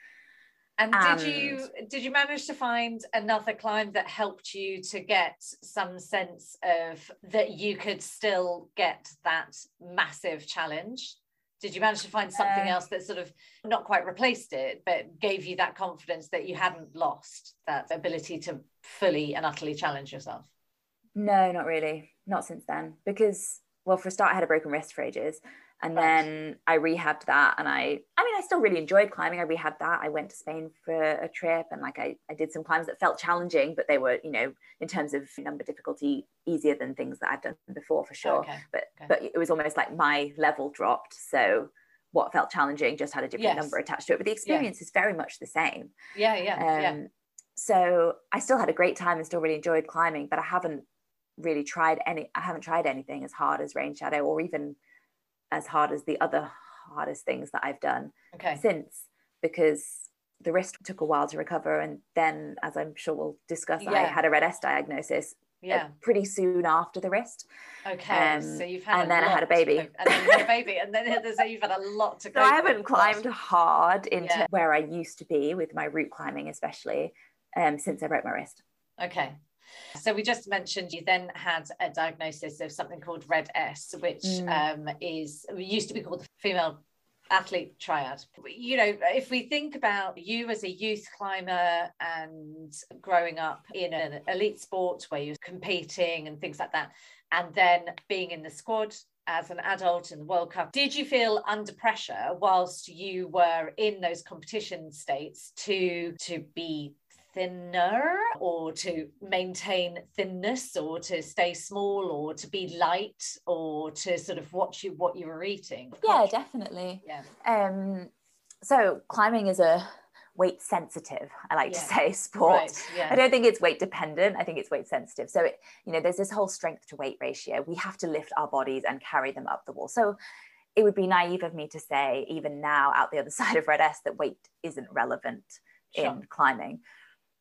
And did you did you manage to find another climb that helped you to get some sense of that you could still get that massive challenge? Did you manage to find something else that sort of not quite replaced it, but gave you that confidence that you hadn't lost that ability to fully and utterly challenge yourself? No, not really. Not since then. Because, well, for a start, I had a broken wrist for ages. And then I rehabbed that. And I, I mean, I still really enjoyed climbing. I rehabbed that. I went to Spain for a trip and like I, I did some climbs that felt challenging, but they were, you know, in terms of number difficulty, easier than things that I've done before for sure. Okay. But, okay. but it was almost like my level dropped. So what felt challenging just had a different Yes. number attached to it. But the experience is very much the same. Yeah, yeah, Um, yeah. So I still had a great time and still really enjoyed climbing, but I haven't really tried any. I haven't tried anything as hard as Rain Shadow, or even as hard as the other hardest things that I've done Okay. since, because the wrist took a while to recover, and then, as I'm sure we'll discuss, I had a RED-S diagnosis uh, Yeah. pretty soon after the wrist. Okay. um, so you've had and then I had a baby. and then you had a baby, and then so you've had a lot to (laughs) So go. I haven't climbed hard into Yeah. where I used to be with my route climbing, especially um, since I broke my wrist. Okay. So we just mentioned you then had a diagnosis of something called RED-S, which Mm. um, is used to be called the female athlete triad. You know, if we think about you as a youth climber and growing up in an elite sport where you're competing and things like that, and then being in the squad as an adult in the World Cup, did you feel under pressure whilst you were in those competition states to to be thinner or to maintain thinness or to stay small or to be light or to sort of watch you what you were eating Yeah, definitely. yeah Um, so climbing is a weight sensitive, I like to say, (laughs) sport. right I don't think it's weight dependent. I think it's weight sensitive. So, it, you know, there's this whole strength to weight ratio. We have to lift our bodies and carry them up the wall. So, it would be naive of me to say, even now out the other (laughs) side of RED-S, that weight isn't relevant Sure. in climbing.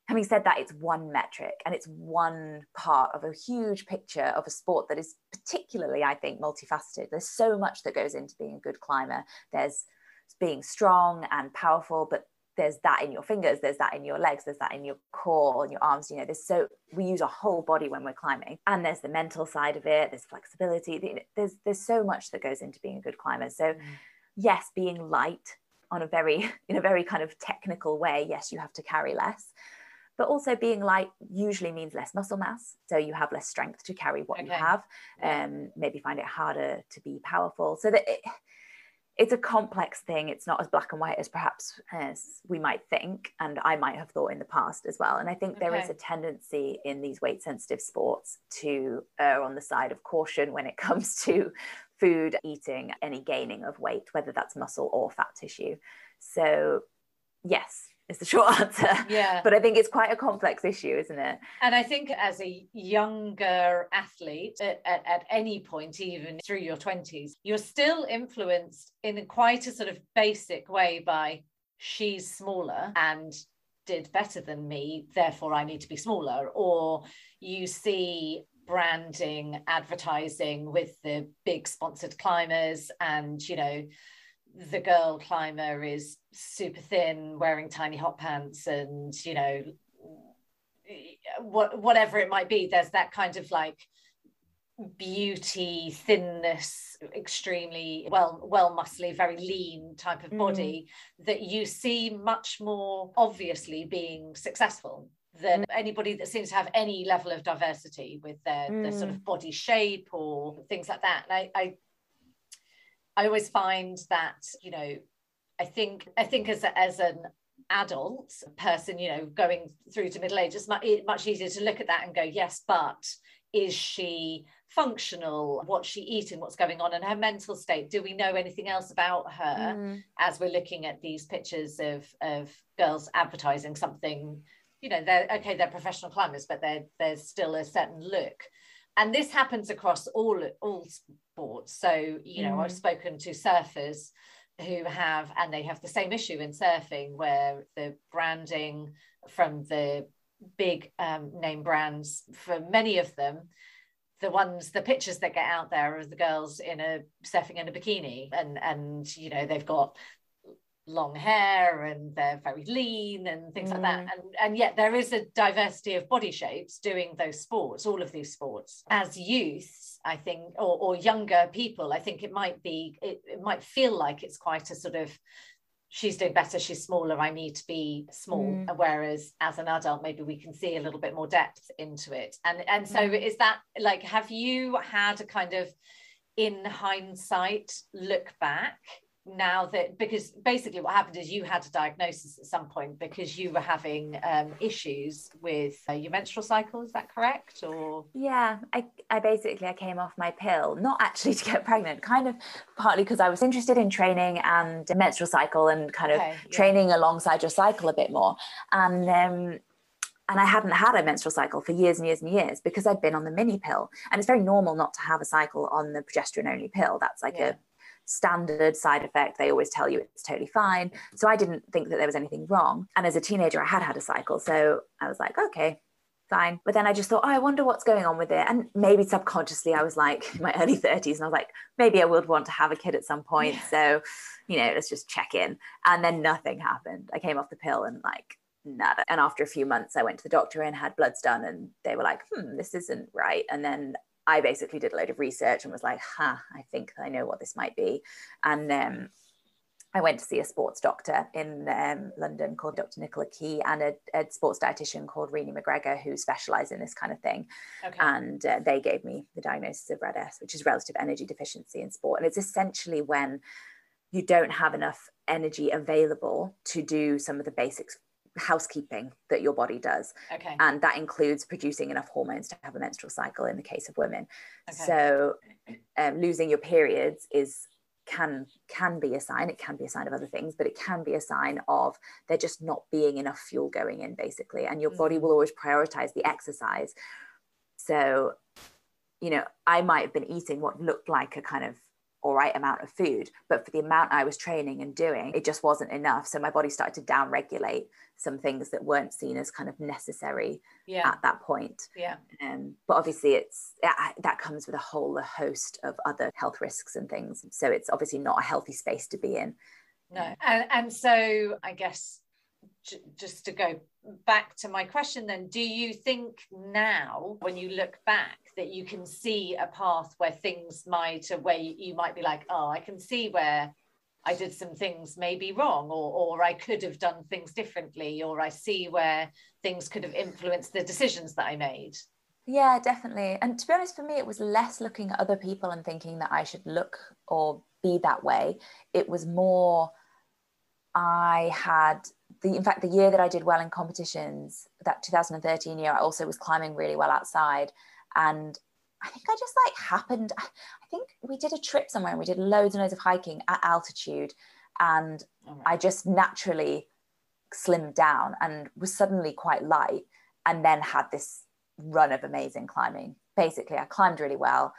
Having said that, it's one metric and it's one part of a huge picture of a sport that is particularly, I think, multifaceted. There's so much that goes into being a good climber. There's being strong and powerful, but there's that in your fingers, there's that in your legs, there's that in your core and your arms. You know, there's so we use our whole body when we're climbing, and there's the mental side of it. There's flexibility. There's there's so much that goes into being a good climber. So, Mm. yes, being light on a very (laughs) in a very kind of technical way. Yes, you have to carry less, but also being light usually means less muscle mass, so you have less strength to carry what you have. Um, maybe find it harder to be powerful. So that. It, it's a complex thing. It's not as black and white as perhaps as we might think, and I might have thought in the past as well. And I think there is Okay. a tendency in these weight sensitive sports to err on the side of caution when it (laughs) comes to food, eating, any gaining of weight, whether that's muscle or fat tissue. So, yes, is the (laughs) short answer. yeah But I think it's quite a complex issue, isn't it? and i think as a younger athlete at, at, at any point even through your 20s you're still influenced in quite a sort of basic way by she's smaller and did better than me therefore i need to be smaller or you see branding advertising with the big sponsored climbers and you know the girl climber is super thin wearing tiny hot pants and you know what whatever it might be there's that kind of like beauty thinness extremely well well muscly very lean type of Mm. body that you see much more obviously being successful than anybody that seems to have any level of diversity with their, their sort of body shape or things like that. And I, I I always find that you know I think I think as a, as an adult person, you know, going through to middle age, it's much, much easier to look at that and go, yes, but is she functional? What's she eating? What's going on in her mental state? Do we know anything else about her mm. as we're looking at these pictures of of girls advertising something? You know they're okay they're professional climbers but they're, there's still a certain look. And this happens across all all sports. So you know mm. i've spoken to surfers who have and they have the same issue in surfing where the branding from the big um, name brands for many of them the ones the pictures that get out there of the girls in a surfing in a bikini. And and you know they've got long hair and they're very lean and things mm. like that mm. and and yet there is a diversity of body shapes doing those sports all of these sports as youths i think or, or younger people i think it might be it, it might feel like it's quite a sort of she's doing better she's smaller i need to be small mm. whereas as an adult maybe we can see a little bit more depth into it and and so mm. is that like have you had a kind of in hindsight look back now that because basically what happened is you had a diagnosis at some point because you were having um, issues with uh, your menstrual cycle is that correct or yeah I, I basically i came off my pill not actually (laughs) to get pregnant kind of partly because i was interested in training and menstrual cycle and kind of okay, yeah. training alongside your cycle a bit more and um, and I hadn't had a menstrual cycle for years and years and years because I'd been on the mini pill. And it's very normal not to have a cycle on the progesterone only pill. That's like yeah. a standard side effect. They always tell you it's totally fine. So I didn't think that there was anything wrong. And as a teenager, I had had a cycle. So I was like, okay, fine. But then I just thought, oh, I wonder what's going on with it. And maybe subconsciously, I was like (laughs) in my early 30s and I was like, maybe I would want to have a kid at some point. Yeah. So, you know, let's just check in. And then nothing happened. I came off the pill and like, nada. And after a few months, I went to the doctor and had bloods done, and they were like, hmm, this isn't right. And then I basically did a load of research and was like, huh, I think I know what this might be. And um, I went to see a sports doctor in um, London called Dr. Nicola Keay and a, a, sports dietitian called Renee McGregor who specialise in this kind of thing. Okay. And uh, they gave me the diagnosis of RED-S, which is relative energy deficiency in sport. And it's essentially when you don't have enough energy available to do some of the basics housekeeping that your body does. Okay. And that includes producing enough hormones to have a menstrual cycle in the case of women. Okay. So um, losing your periods is can can be a sign it can be a sign of other things but it can be a sign of there just not being enough fuel going in basically and your mm-hmm. body will always prioritize the exercise so you know i might have been eating what looked like a kind of all right amount of food but for the amount i was training and doing it just wasn't enough. So my body started to down regulate some things that weren't seen as kind of necessary yeah. at that point. Yeah. Um, but obviously it's that comes with a whole host of other health risks and things. So it's obviously not a healthy space to be in. No. And, and so i guess just to go back to my question then do you think now when you look back that you can see a path where things might uh, where you might be like oh i can see where i did some things maybe wrong or or i could have done things differently or i see where things could have influenced the decisions that i made yeah definitely. And to be honest for me it was less looking at other people and thinking that i should look or be that way. It was more i had the in fact the year that I did well in competitions, that 2013 year, I also was climbing really well outside, and I think I just like happened. I think we did a trip somewhere and we did loads and loads of hiking at altitude, and oh, right. I just naturally slimmed down and was suddenly quite light, and then had this run of amazing climbing. Basically, I climbed really well,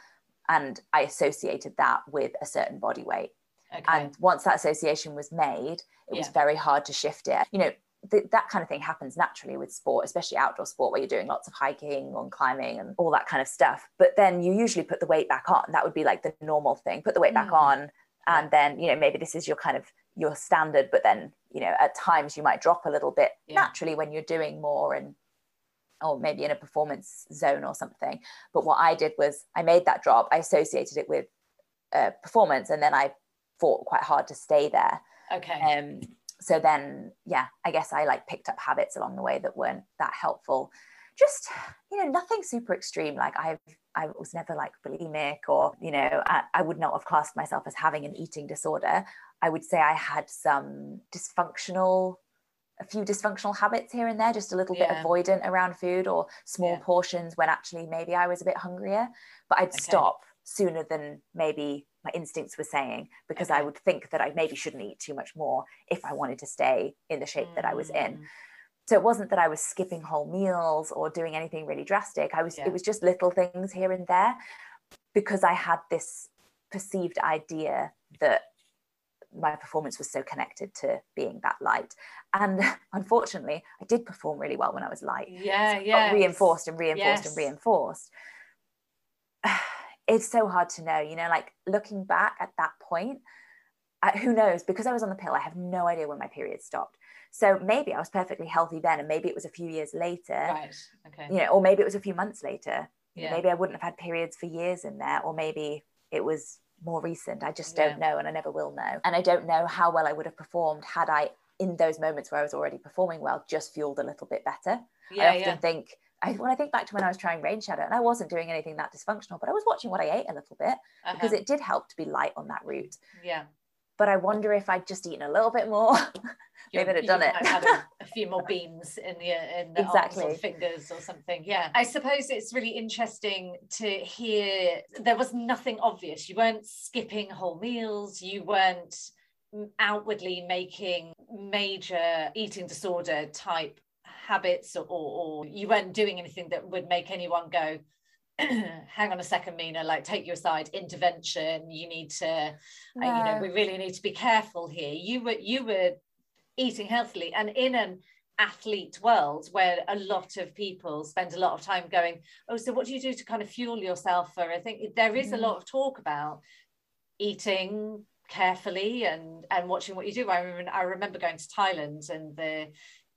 and I associated that with a certain body weight. Okay. And once that association was made, it yeah. was very hard to shift it. You know, th- that kind of thing happens naturally with sport, especially outdoor sport where you're doing lots of hiking and climbing and all that kind of stuff. But then you usually put the weight back on. That would be like the normal thing. Put the weight mm. back on. And yeah. then, you know, maybe this is your kind of your standard, but then, you know, at times you might drop a little bit yeah. naturally when you're doing more and or maybe in a performance zone or something. But what I did was I made that drop, I associated it with uh, performance, and then I fought quite hard to stay there. Okay. Um, so then, yeah, I guess I like picked up habits along the way that weren't that helpful. Just, you know, nothing super extreme. Like I've I was never like bulimic or, you know, I, I would not have classed myself as having an eating disorder. I would say I had some dysfunctional a few dysfunctional habits here and there, just a little yeah. bit avoidant around food or small yeah. portions when actually maybe I was a bit hungrier. But I'd okay. stop sooner than maybe my instincts were saying because okay. I would think that I maybe shouldn't eat too much more if I wanted to stay in the shape mm. that I was in. Mm. So it wasn't that I was skipping whole meals or doing anything really drastic. I was yeah. it was just little things here and there because I had this perceived idea that my performance was so connected to being that light. And (laughs) unfortunately, I did perform really well when I was light. Yeah, so yeah. Reinforced and reinforced yes. and reinforced. (sighs) It's so hard to know, you know, like looking back at that point, I, who knows? Because I was on the pill, I have no idea when my period stopped. So maybe I was perfectly healthy then, and maybe it was a few years later. Right. Okay. You know, or maybe it was a few months later. Yeah. Maybe I wouldn't have had periods for years in there, or maybe it was more recent. I just don't yeah. know, and I never will know. And I don't know how well I would have performed had I, in those moments where I was already performing well, just fueled a little bit better. Yeah, I often think, I, when I think back to when I was trying Rain Shadow, and I wasn't doing anything that dysfunctional, but I was watching what I ate a little bit uh-huh. because it did help to be light on that route. Yeah. But I wonder if I'd just eaten a little bit more, (laughs) maybe I'd have done it. had a, a, few more (laughs) beans in the in the exactly. arms or fingers or something. Yeah, I suppose it's really interesting to hear. There was nothing obvious. You weren't skipping whole meals. You weren't outwardly making major eating disorder type habits or, or, you weren't doing anything that would make anyone go (clears throat) hang on a second mina like take you aside intervention you need to no. uh, you know we really need to be careful here you were you were eating healthily and in an athlete world where a lot of people spend a lot of time going oh so what do you do to kind of fuel yourself for i think there is mm. a lot of talk about eating carefully and and watching what you do i remember i remember going to thailand and the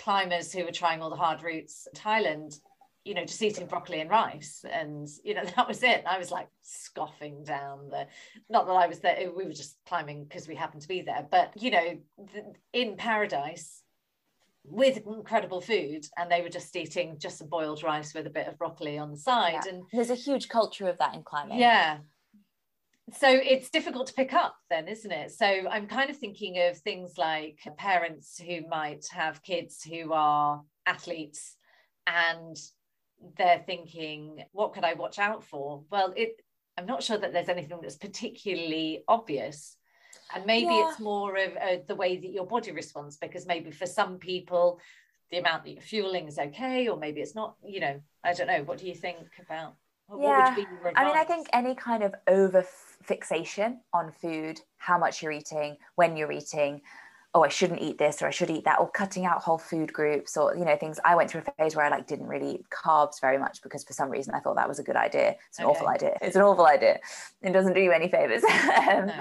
climbers who were trying all the hard routes in thailand you know, just eating broccoli and rice. And, you know, (laughs) that was it. I was like scoffing down the, not that I was there, we were just climbing because we happened to be there. But, you know, in paradise, with incredible food and they were just eating just some boiled rice with a bit of broccoli on the side yeah. and there's a huge culture of that in climbing yeah so it's difficult to pick up then isn't it so i'm kind of thinking of things like parents who might have kids who are athletes and they're thinking, what could I watch out for? Well, it I'm not sure that there's anything that's particularly obvious. And maybe yeah. it's more of uh, the way that your body responds, because maybe for some people, the amount that you're fueling is okay, or maybe it's not, you know, I don't know. What do you think about? yeah. I mean, I think any kind of over fixation on food, how much you're eating, when you're eating, oh i shouldn't eat this or i should eat that or cutting out whole food groups or you know things. I went through a phase where i like didn't really eat carbs very much because for some reason i thought that was a good idea. It's an okay. awful idea. It's an awful idea. It doesn't do you any favors. (laughs) Um, no.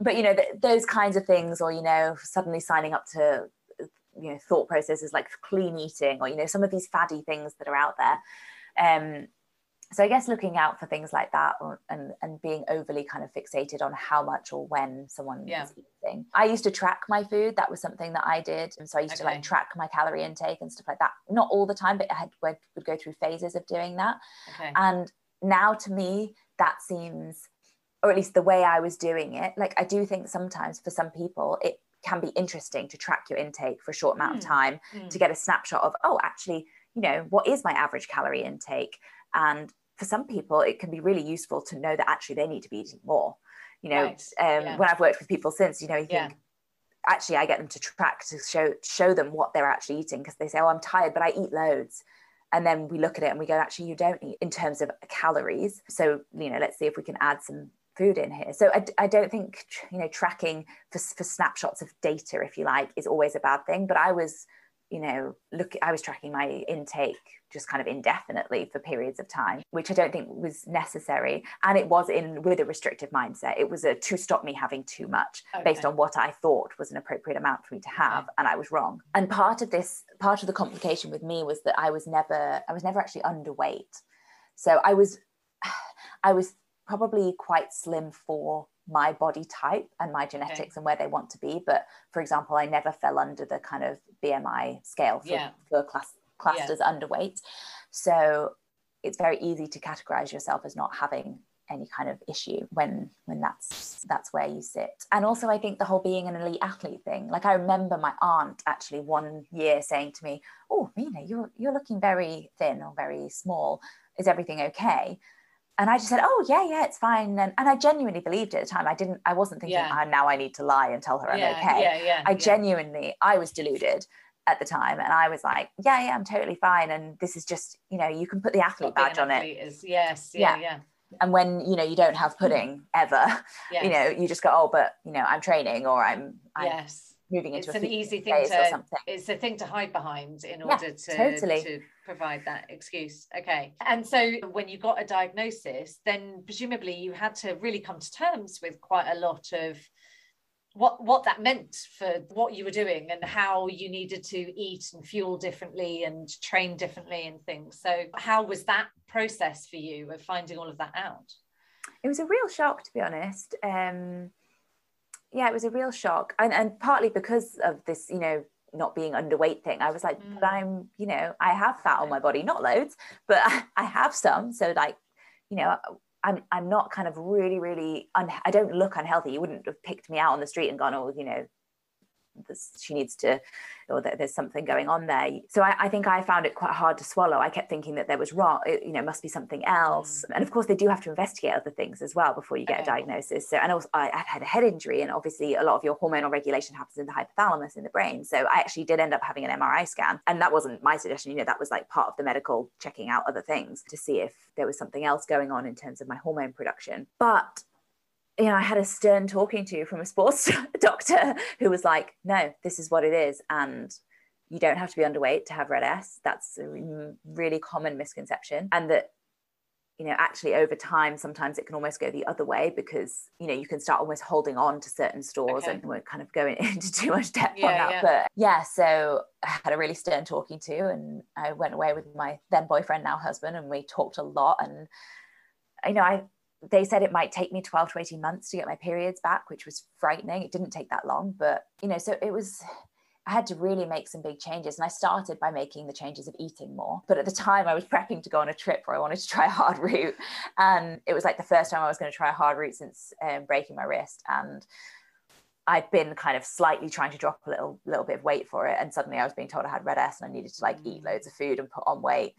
but you know th- those kinds of things or you know suddenly signing up to you know thought processes like clean eating or you know some of these faddy things that are out there. Um so I guess looking out for things like that or, and and being overly kind of fixated on how much or when someone yeah. is eating. I used to track my food. That was something that I did, and so I used okay. to like track my calorie intake and stuff like that. Not all the time, but I had would, go through phases of doing that. Okay. And now to me, that seems, or at least the way I was doing it, like I do think sometimes for some people it can be interesting to track your intake for a short amount mm. of hmm. time mm. to get a snapshot of oh actually you know what is my average calorie intake and for some people it can be really useful to know that actually they need to be eating more you know right. um, yeah. when i've worked with people since you know you think yeah. actually i get them to track to show show them what they're actually eating because they say oh i'm tired but i eat loads and then we look at it and we go actually you don't eat in terms of calories so you know let's see if we can add some food in here so i, I don't think you know tracking for, for snapshots of data if you like is always a bad thing but i was you know look i was tracking my intake just kind of indefinitely for periods of time which i don't think was necessary and it was in with a restrictive mindset it was a to stop me having too much okay. based on what i thought was an appropriate amount for me to have okay. and i was wrong and part of this part of the complication with me was that i was never i was never actually underweight so i was (sighs) i was probably quite slim for my body type and my genetics okay. and where they want to be. But for example, I never fell under the kind of BMI scale for, yeah. for class, classed yeah. as underweight. So it's very easy to categorize yourself as not having any kind of issue when when that's that's where you sit and also i think the whole being an elite athlete thing like i remember my aunt actually one year saying to me oh Mina you're you're looking very thin or very small is everything okay and I just said, "Oh yeah, yeah, it's fine." And, and I genuinely believed it at the time. I didn't. I wasn't thinking, yeah. oh, "Now I need to lie and tell her I'm okay." Yeah, yeah, I yeah. genuinely, I was deluded at the time, and I was like, "Yeah, yeah, I'm totally fine." And this is just, you know, you can put the athlete badge on it. Is, yes, yeah, yeah, And when you know you don't have pudding ever, yes. (laughs) you know, you just go, "Oh, but you know, I'm training or I'm, I'm yes." moving into it's an easy thing to it's a thing to hide behind in order to, totally. to provide that excuse. Okay. And so when you got a diagnosis then presumably you had to really come to terms with quite a lot of what what that meant for what you were doing and how you needed to eat and fuel differently and train differently and things. So how was that process for you of finding all of that out? It was a real shock to be honest. Um yeah, it was a real shock. And, and partly because of this, you know, not being underweight thing, I was like, mm. but I'm, you know, I have fat on my body, not loads, but I, (laughs) I have some. So like, you know, I'm, I'm not kind of really, really, un- I don't look unhealthy. You wouldn't have picked me out on the street and gone, oh, you know, this, she needs to or that there's something going on there. So I, I, think i found it quite hard to swallow. I kept thinking that there was wrong it, you know must be something else. Mm. and of course they do have to investigate other things as well before you get okay. a diagnosis. So and also I, I had a head injury and obviously a lot of your hormonal regulation happens in the hypothalamus in the brain. So i actually did end up having an mri scan. And that wasn't my suggestion. You know that was like part of the medical checking out other things to see if there was something else going on in terms of my hormone production. But you know, I had a stern talking to from a sports (laughs) doctor who was like, no, this is what it is. And you don't have to be underweight to have RED-S. That's a really common misconception. And that, you know, actually over time, sometimes it can almost go the other way because, you know, you can start almost holding on to certain stores okay. and we're kind of going (laughs) into too much depth yeah, on that. Yeah. But yeah, so I had a really stern talking to and I went away with my then boyfriend, now husband, and we talked a lot. And, you know, I they said it might take me 12 to 18 months to get my periods back, which was frightening. It didn't take that long, but you know, so it was I had to really make some big changes. And I started by making the changes of eating more. But at the time, I was (laughs) prepping to go on a trip where I wanted to try a hard route. And it was like the first time I was going to try a hard route since um, breaking my wrist. And I'd been kind of slightly trying to drop a little little bit of weight for it. And suddenly I was being told I had RED-S and I needed to like eat mm. loads of food and put on weight.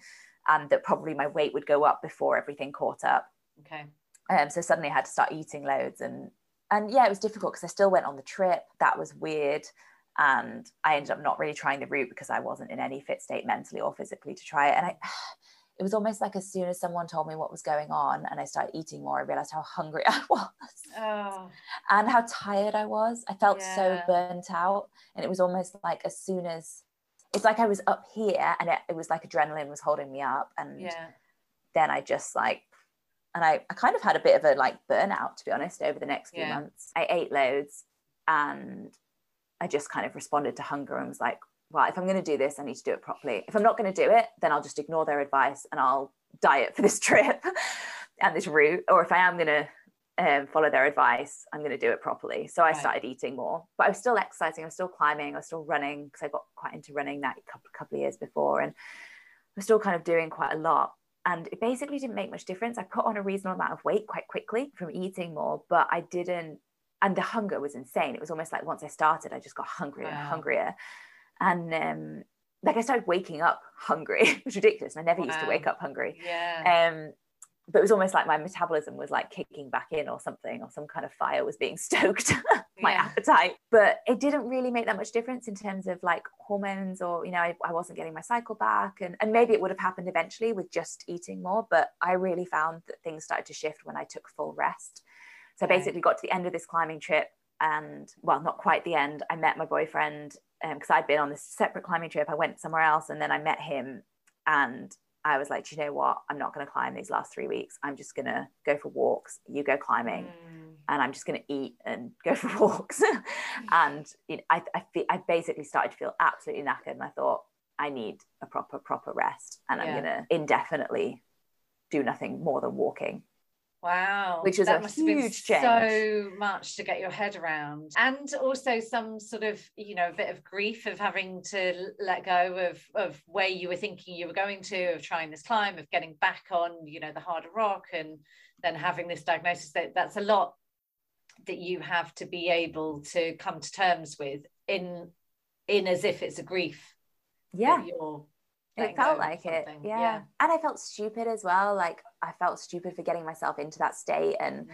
And that probably my weight would go up before everything caught up. Okay. Um, so suddenly I had to start eating loads and and yeah, it was difficult because I still went on the trip. That was weird. And I ended up not really trying the route because I wasn't in any fit state mentally or physically to try it. And I (sighs) it was almost like as soon as someone told me what was going on and I started eating more, I realized how hungry (laughs) I was oh. and how tired I was. I felt yeah. so burnt out. And it was almost like as soon as it's like I was up here and it, it was like adrenaline was holding me up. And yeah. then I just like and I, I kind of had a bit of a like burnout to be honest over the next few yeah. months. I ate loads and i just kind of responded to hunger and was like well if i'm going to do this i need to do it properly. If i'm not going to do it then i'll just ignore their advice and i'll diet for this (laughs) trip (laughs) and this route. Or if i am going to um, follow their advice i'm going to do it properly. So i right. started eating more but i was still exercising i was still climbing i was still running because i got quite into running that couple, couple of years before and i was still kind of doing quite a lot and it basically didn't make much difference. I put on a reasonable amount of weight quite quickly from eating more, but I didn't. And the hunger was insane. It was almost like once I started, I just got hungrier wow. and hungrier, and um, like I started waking up hungry. (laughs) it was ridiculous. I never wow. used to wake up hungry. Yeah. Um, but it was almost like my metabolism was like kicking back in or something or some kind of fire was being (laughs) stoked. (laughs) My yeah. appetite. But it didn't really make that much difference in terms of like hormones or you know I, I, wasn't getting my cycle back. And, and maybe it would have happened eventually with just eating more but i really found that things started to shift when i took full rest. So I basically got to the end of this climbing trip and well not quite the end. I met my boyfriend because um, i'd been on this separate climbing trip. I went somewhere else and then i met him and I was like, you know what? I'm not going to climb these last three weeks. I'm just going to go for walks. You go climbing, mm. and I'm just going to eat and go for (laughs) walks. (laughs) and you know, I, I, fe- I basically started to feel absolutely knackered, and I thought I need a proper, proper rest, and yeah. I'm going to indefinitely do nothing more than walking. Wow. Which was that a must have been huge change. so much to get your head around. And also some sort of, you know, a bit of grief of having to let go of of where you were thinking you were going to, of trying this climb, of getting back on, you know, the harder rock and then having this diagnosis. That that's a lot that you have to be able to come to terms with in in as if it's a grief. Yeah. you're it felt like it something. yeah. and i felt stupid as well like i felt stupid for getting myself into that state and Mm.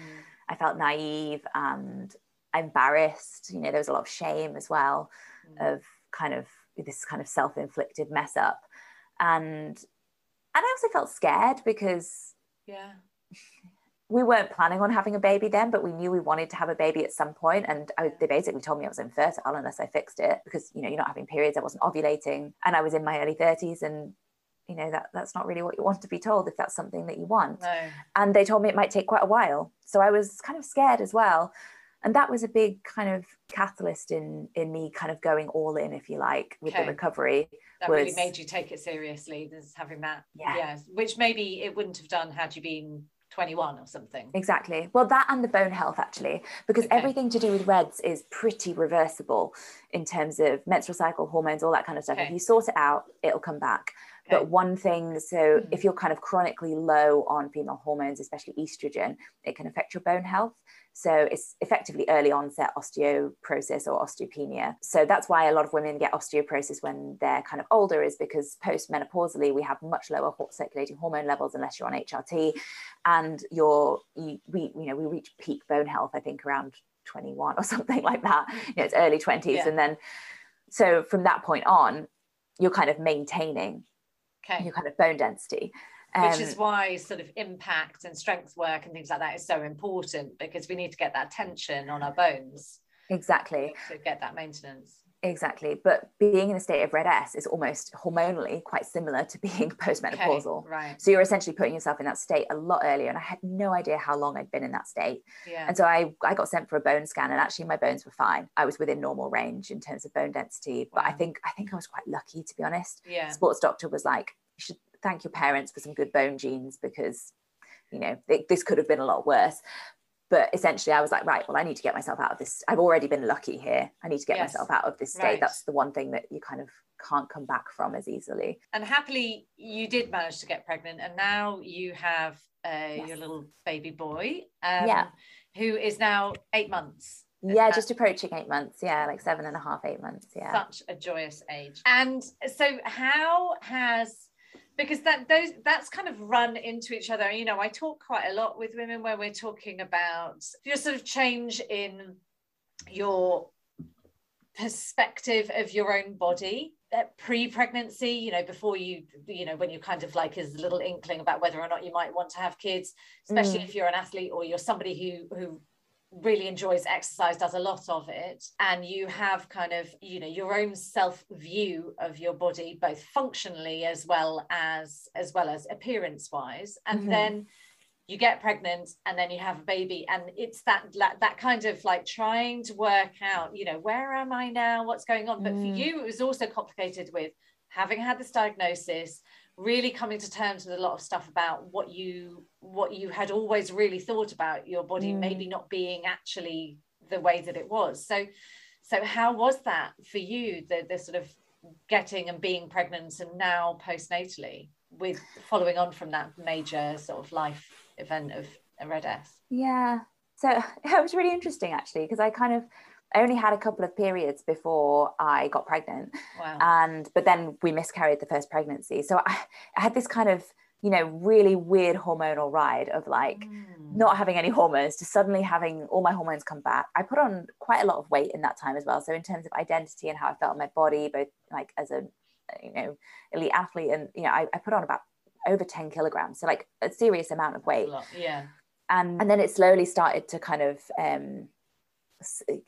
i felt naive and embarrassed you know there was a lot of shame as well Mm. of kind of this kind of self-inflicted mess up and and i also felt scared because yeah. We weren't planning on having a baby then, but we knew we wanted to have a baby at some point. And I, they basically told me I was infertile unless I fixed it because, you know, you're not having periods. I wasn't ovulating and I was in my early 30s. And, you know, that that's not really what you want to be told if that's something that you want. No. And they told me it might take quite a while. So I was kind of scared as well. And that was a big kind of catalyst in in me kind of going all in, if you like, with Okay. the recovery. that really made you take it seriously this having that Yeah. yes which maybe it wouldn't have done had you been 21 or something Exactly. Well, that and the bone health, actually, because Okay. everything to do with RED-S is pretty reversible in terms of menstrual cycle, hormones, all that kind of stuff. If you sort it out, it'll come back. But one thing, so Hmm. if you're kind of chronically low on female hormones, especially estrogen, it can affect your bone health. So it's effectively early onset osteoporosis or osteopenia. So that's why a lot of women get osteoporosis when they're kind of older, is because post-menopausally we have much lower circulating hormone levels unless you're on HRT, and you're you, we you know we reach peak bone health I think around 21 or (laughs) something like that. You know, it's early 20s, Yeah. and then so from that point on, you're kind of maintaining okay. your kind of bone density. which Um, is why sort of impact and strength work and things like that is so important because we need to get that tension on our bones exactly, to get that maintenance exactly. But being in a state of RED-S is almost hormonally quite similar to (laughs) being okay postmenopausal. right So you're essentially putting yourself in that state a lot earlier, and I had no idea how long I'd been in that state. yeah And so I, I got sent for a bone scan, and actually my bones were fine. I was within normal range in terms of bone density, but I think I think I was quite lucky to be honest. yeah Sports doctor was like, "You should thank your parents for some good bone genes because, you know, it, this could have been a lot worse." But essentially, I was like, right, well, I need to get myself out of this. I've already been lucky here. I need to get Yes. myself out of this state. Right. That's the one thing that you kind of can't come back from as easily. and happily you did manage to get pregnant and now you have uh, Yes. your little baby boy um, Yeah. who is now eight months Yeah, that- just approaching eight months. Yeah, like seven and a half, eight months. Yeah. such a joyous age and so how has because that those that's kind of run into each other you know i talk quite a lot with women where we're talking about your sort of change in your perspective of your own body uh, pre-pregnancy you know before you you know when you kind of like is a little inkling about whether or not you might want to have kids especially Mm. if you're an athlete or you're somebody who who really enjoys exercise does a lot of it and you have kind of you know your own self view of your body both functionally as well as as well as appearance wise and Mhm. then you get pregnant and then you have a baby and it's that that, kind of like trying to work out you know where am i now what's going on but for Mm. you it was also complicated with having had this diagnosis really coming to terms with a lot of stuff about what you what you had always really thought about your body Mm. maybe not being actually the way that it was so so how was that for you the the sort of getting and being pregnant and now postnatally with following on from that major sort of life event of a RED-S Yeah. So (laughs) it was really interesting actually because I kind of I only had a couple of periods before I got pregnant wow and but then we miscarried the first pregnancy. So I, I had this kind of, you know, really weird hormonal ride of like Mm. not having any hormones to suddenly having all my hormones come back. I put on quite a lot of weight in that time as well. So in terms of identity and how I felt in my body, both like as a you know elite athlete and you know I, I put on about over 10 kilograms so like a serious amount of weight yeah and and then it slowly started to kind of um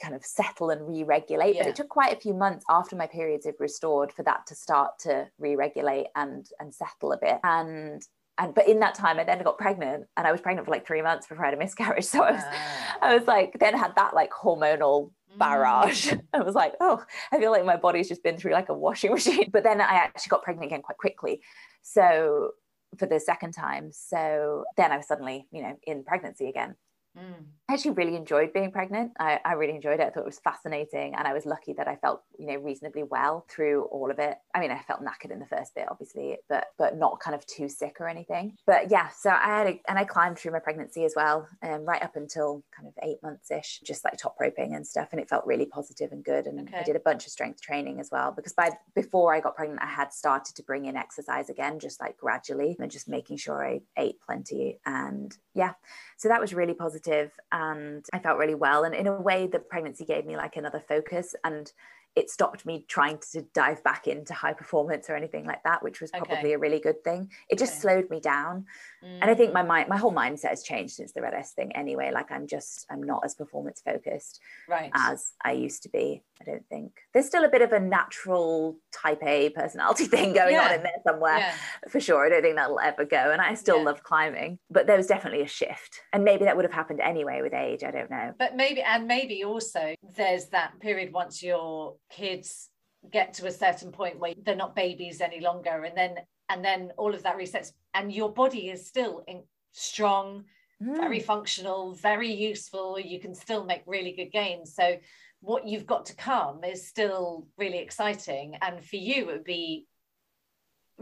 kind of settle and re-regulate but it took quite a few months after my periods had restored for that to start to re-regulate and and settle a bit and and but in that time I then got pregnant and I was pregnant for like three months before I had a miscarriage (laughs) so I was Ah. I was like then had that like hormonal barrage. Mm. (laughs) I was like, oh, I feel like my body's just been through like a washing (laughs) machine. But then I actually got pregnant again quite quickly. So for the second time. So then I was suddenly, you know, in pregnancy again. Mm. I actually really enjoyed being pregnant. I, I really enjoyed it. I thought it was fascinating. And I was lucky that I felt, you know, reasonably well through all of it. I mean, I felt knackered in the first bit, obviously, but but not kind of too sick or anything. But yeah, so I had a, and I climbed through my pregnancy as well, um, right up until kind of eight months ish, just like top roping and stuff. And it felt really positive and good. And okay. I did a bunch of strength training as well because by before I got pregnant, I had started to bring in exercise again, just like gradually and just making sure I ate plenty. And yeah, so that was really positive and I felt really well. And in a way, the pregnancy gave me like another focus and it stopped me trying to dive back into high performance or anything like that, which was probably okay. a really good thing. It just okay. slowed me down. Mm. And I think my mind, my whole mindset has changed since the RED-S thing anyway. Like I'm just, I'm not as performance focused right. as I used to be. I don't think there's still a bit of a natural type A personality (laughs) thing going yeah. on in there somewhere yeah. for sure. I don't think that'll ever go. And I still yeah. love climbing, but there was definitely a shift. And maybe that would have happened anyway with age. I don't know. But maybe, and maybe also there's that period once you're kids get to a certain point where they're not babies any longer. And then and then all of that resets. And your body is still in, strong mm. very functional very useful. You can still make really good gains. So what you've got to come is still really exciting. And for you it would be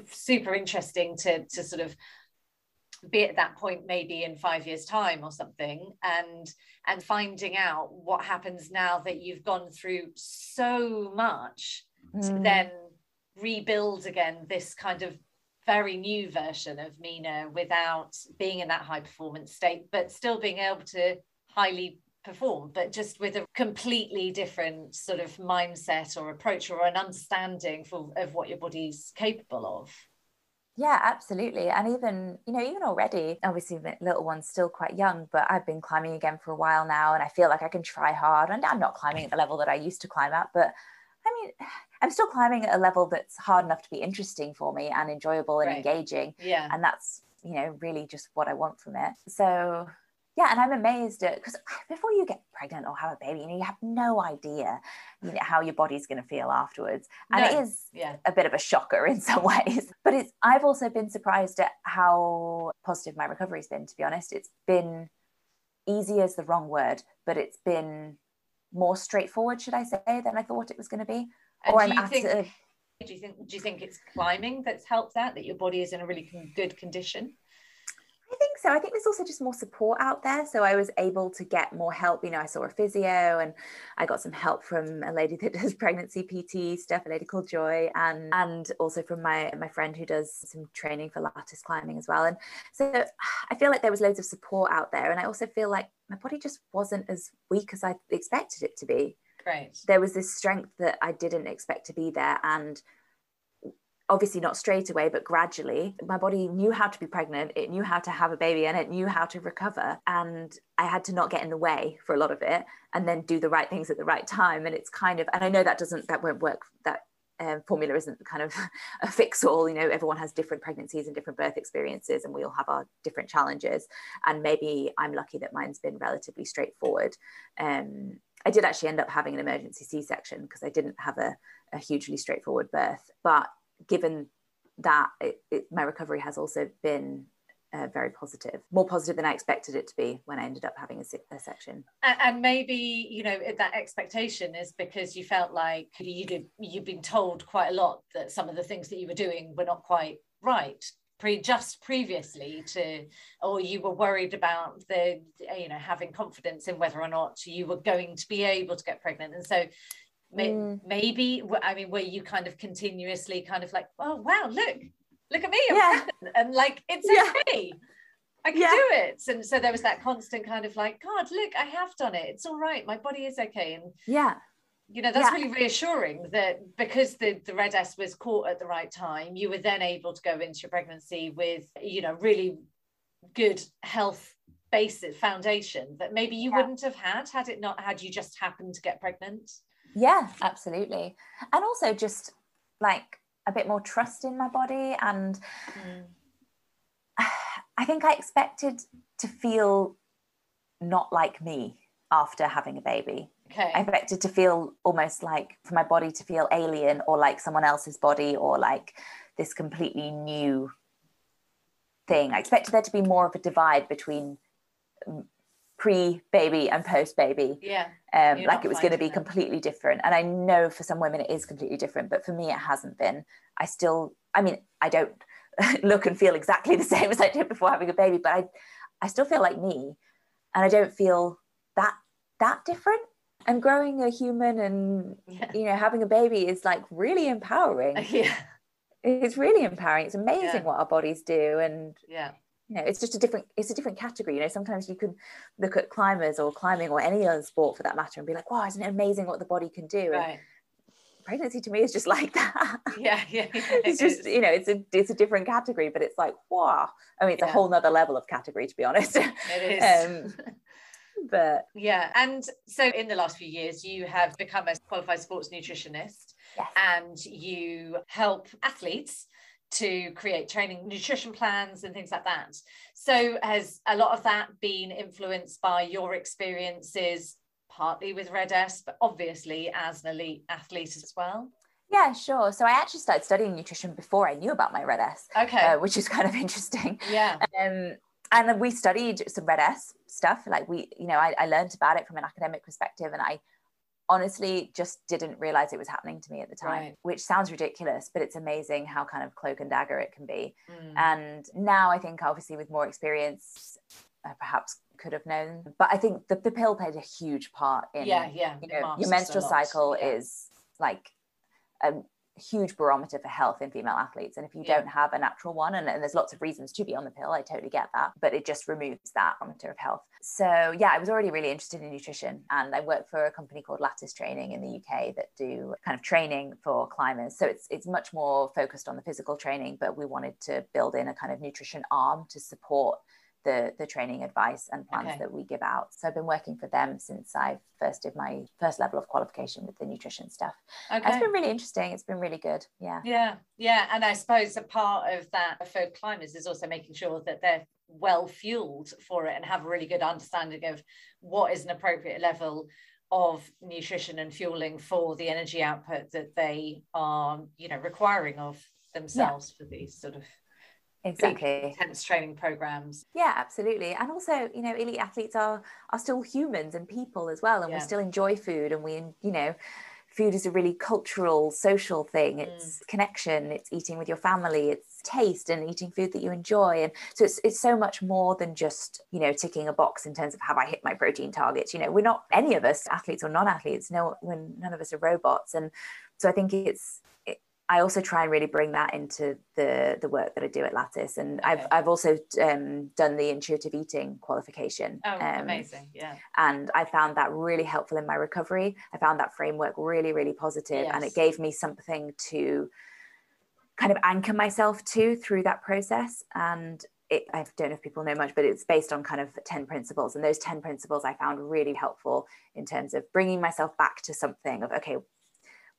super interesting to to sort of be at that point maybe in five years time or something and and finding out what happens now that you've gone through so much mm. to then rebuild again this kind of very new version of Mina without being in that high performance state but still being able to highly perform but just with a completely different sort of mindset or approach or an understanding for, of what your body's capable of yeah, absolutely. And even, you know, even already, obviously the little one's still quite young, but I've been climbing again for a while now and I feel like I can try hard. And I'm not climbing at the level that I used to climb at, but I mean, (sighs) I'm still climbing at a level that's hard enough to be interesting for me and enjoyable and right. engaging. Yeah. And that's, you know, really just what I want from it. So yeah and i'm amazed at because (sighs) before you get pregnant or have a baby you know you have no idea you know, how your body's going to feel afterwards and no. it is yeah. a bit of a shocker (laughs) in some ways but it's i've also been surprised at how positive my recovery's been to be honest it's been easy is the wrong word but it's been more straightforward should i say than i thought it was going to be and or i'm think, do you think do you think it's climbing that's helped that that your body is in a really good condition so. I think there's also just more support out there. So I was able to get more help. You know, I saw a physio and I got some help from a lady (laughs) that does pregnancy PT stuff, a lady called Joy, and and also from my my friend who does some training for Lattice Climbing as well. And so I feel like there was loads of support out there. And I also feel like my body just wasn't as weak as I expected it to be. Right. There was this strength that I didn't expect to be there. And obviously not straight away, but gradually, my body knew how to be pregnant. It knew how to have a baby and it knew how to recover. And I had to not get in the way for a lot of it and then do the right things at the right time. And it's kind of, and I know that doesn't, that won't work, that um, formula isn't kind of (laughs) a fix all. You know, everyone has different pregnancies and different birth experiences, and we all have our different challenges. And maybe I'm lucky that mine's been relatively straightforward. Um, I did actually end up having an emergency C section because I didn't have a, a hugely straightforward birth. But given that it, it, my recovery has also been uh, very positive, more positive than I expected it to be when I ended up having a, a section. And, and, maybe you know that expectation is because you felt like you you've been told quite a lot that some of the things that you were doing were not quite right pre just previously to or you were worried about the you know having confidence in whether or not you were going to be able to get pregnant and so mm. maybe i mean were you kind of continuously kind of like oh wow look look at me yeah. and like it's okay. I can yeah. do it. And so there was that constant kind of like, God, look, I have done it. It's all right. My body is okay. And yeah, you know, that's yeah. really reassuring that because the, the RED-S was caught at the right time, you were then able to go into your pregnancy with, you know, really good health basis foundation that maybe you yeah. wouldn't have had had it not had you just happened to get pregnant. Yeah, absolutely. And also just like a bit more trust in my body. And mm. (sighs) I think I expected to feel not like me after having a baby. Okay. I expected to feel almost like for my body to feel alien or like someone else's body or like this completely new thing. I expected there to be more of a divide between pre baby and post baby. Yeah. Um, like it was going to be that. completely different. And I know for some women it is completely different, but for me it hasn't been. I still, I mean, I don't (laughs) look and feel exactly the (laughs) same as I did before having a baby, but I, I still feel like me, and I don't feel that that different. And growing a human and yeah. you know having a baby is like really empowering. (laughs) Yeah, it's really empowering. It's amazing yeah. what our bodies do, and yeah, you know, it's just a different it's a different category. You know, sometimes you can look at climbers or climbing or any other sport for that matter and be like, wow, isn't it amazing what the body can do? Right. And pregnancy to me is just (laughs) like that. Yeah, (laughs) yeah. yeah it's just, you know, it's a it's a different category, but it's like, wow. I mean, it's yeah. a whole nother level of category to be honest. It is. um, (laughs) but yeah, and so in the last few years, you have become a qualified sports nutritionist yes. and you help athletes to create training nutrition plans and things like that. So has a lot of that been influenced by your experiences partly with RED-S, but obviously as an elite athlete as well? Yeah, sure. So I actually started studying nutrition before I knew about my RED-S. Okay. Uh, which is kind of (laughs) interesting. Yeah. Um, and we studied some RED-S stuff. Like we, you know, I, I learned about it from an academic perspective, and I honestly just didn't realize it was happening to me at the time, right. which sounds ridiculous, but it's amazing how kind of cloak and dagger it can be. Mm. And now I think, obviously, with more experience, I perhaps could have known. But I think the, the pill played a huge part in, yeah, yeah. You know, your menstrual cycle yeah. is like a huge barometer for health in female athletes. And if you yeah. don't have a natural one, and, and, there's lots of reasons to be on the pill, I totally get that, but it just removes that barometer of health. So yeah, I was already really interested in nutrition and I work for a company called Lattice Training in the UK that do kind of training for climbers. So it's it's much more focused on the physical training, but we wanted to build in a kind of nutrition arm to support the the training advice and plans okay. that we give out. So I've been working for them since I first did my first level of qualification with the nutrition stuff. Okay. It's been really interesting. It's been really good. Yeah. Yeah. Yeah. And I suppose a part of that for climbers is also making sure that they're well fueled for it and have a really good understanding of what is an appropriate level of nutrition and fueling for the energy output that they are, you know, requiring of themselves yeah. for these sort of exactly. intense training programs. Yeah absolutely. And also you know elite athletes are are still humans and people as well and yeah. we still enjoy food and we you know food is a really cultural social thing. Mm. it's connection it's eating with your family it's taste and eating food that you enjoy. And so it's, it's so much more than just you know ticking a box in terms of have i hit my protein targets. You know we're not any of us athletes or non-athletes no when none of us are robots. And so i think it's I also try and really bring that into the the work that I do at Lattice, and okay. I've I've also um, done the intuitive eating qualification. Oh, um, amazing! Yeah, and I found that really helpful in my recovery. I found that framework really really positive, yes. and it gave me something to kind of anchor myself to through that process. And it, I don't know if people know much, but it's based on kind of 10 principles. And those 10 principles I found really helpful in terms of bringing myself back to something of, okay,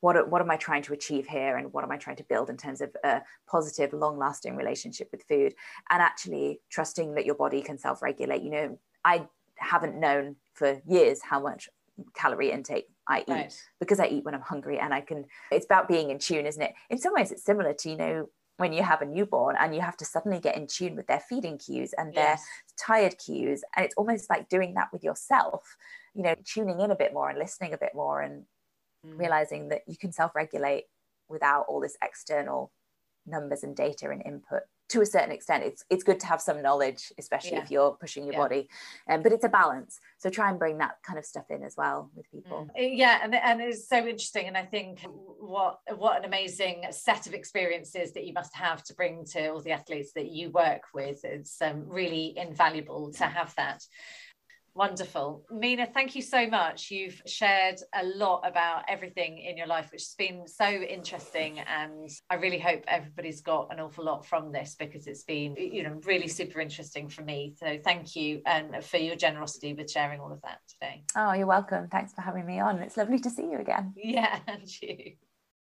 what, what am I trying to achieve here and what am I trying to build in terms of a positive, long lasting relationship with food and actually trusting that your body can self regulate. You know, I haven't known for years how much calorie intake I eat right. because I eat when I'm hungry and I can, it's about being in tune, isn't it? In some ways, it's similar to, you know, when you have a newborn and you have to suddenly get in tune with their feeding cues and their yes. tired cues. And it's almost like doing that with yourself, you know, tuning in a bit more and listening a bit more and mm. realizing that you can self-regulate without all this external numbers and data and input to a certain extent it's it's good to have some knowledge especially yeah. if you're pushing your yeah. body um, but it's a balance so try and bring that kind of stuff in as well with people mm. yeah and, and it's so interesting and i think what what an amazing set of experiences that you must have to bring to all the athletes that you work with it's um, really invaluable to have that Wonderful. Mina, thank you so much. You've shared a lot about everything in your life, which has been so interesting. And I really hope everybody's got an awful lot from this because it's been, you know, really super interesting for me. So thank you and for your generosity with sharing all of that today. Oh, you're welcome. Thanks for having me on. It's lovely to see you again. (laughs) Yeah, and you.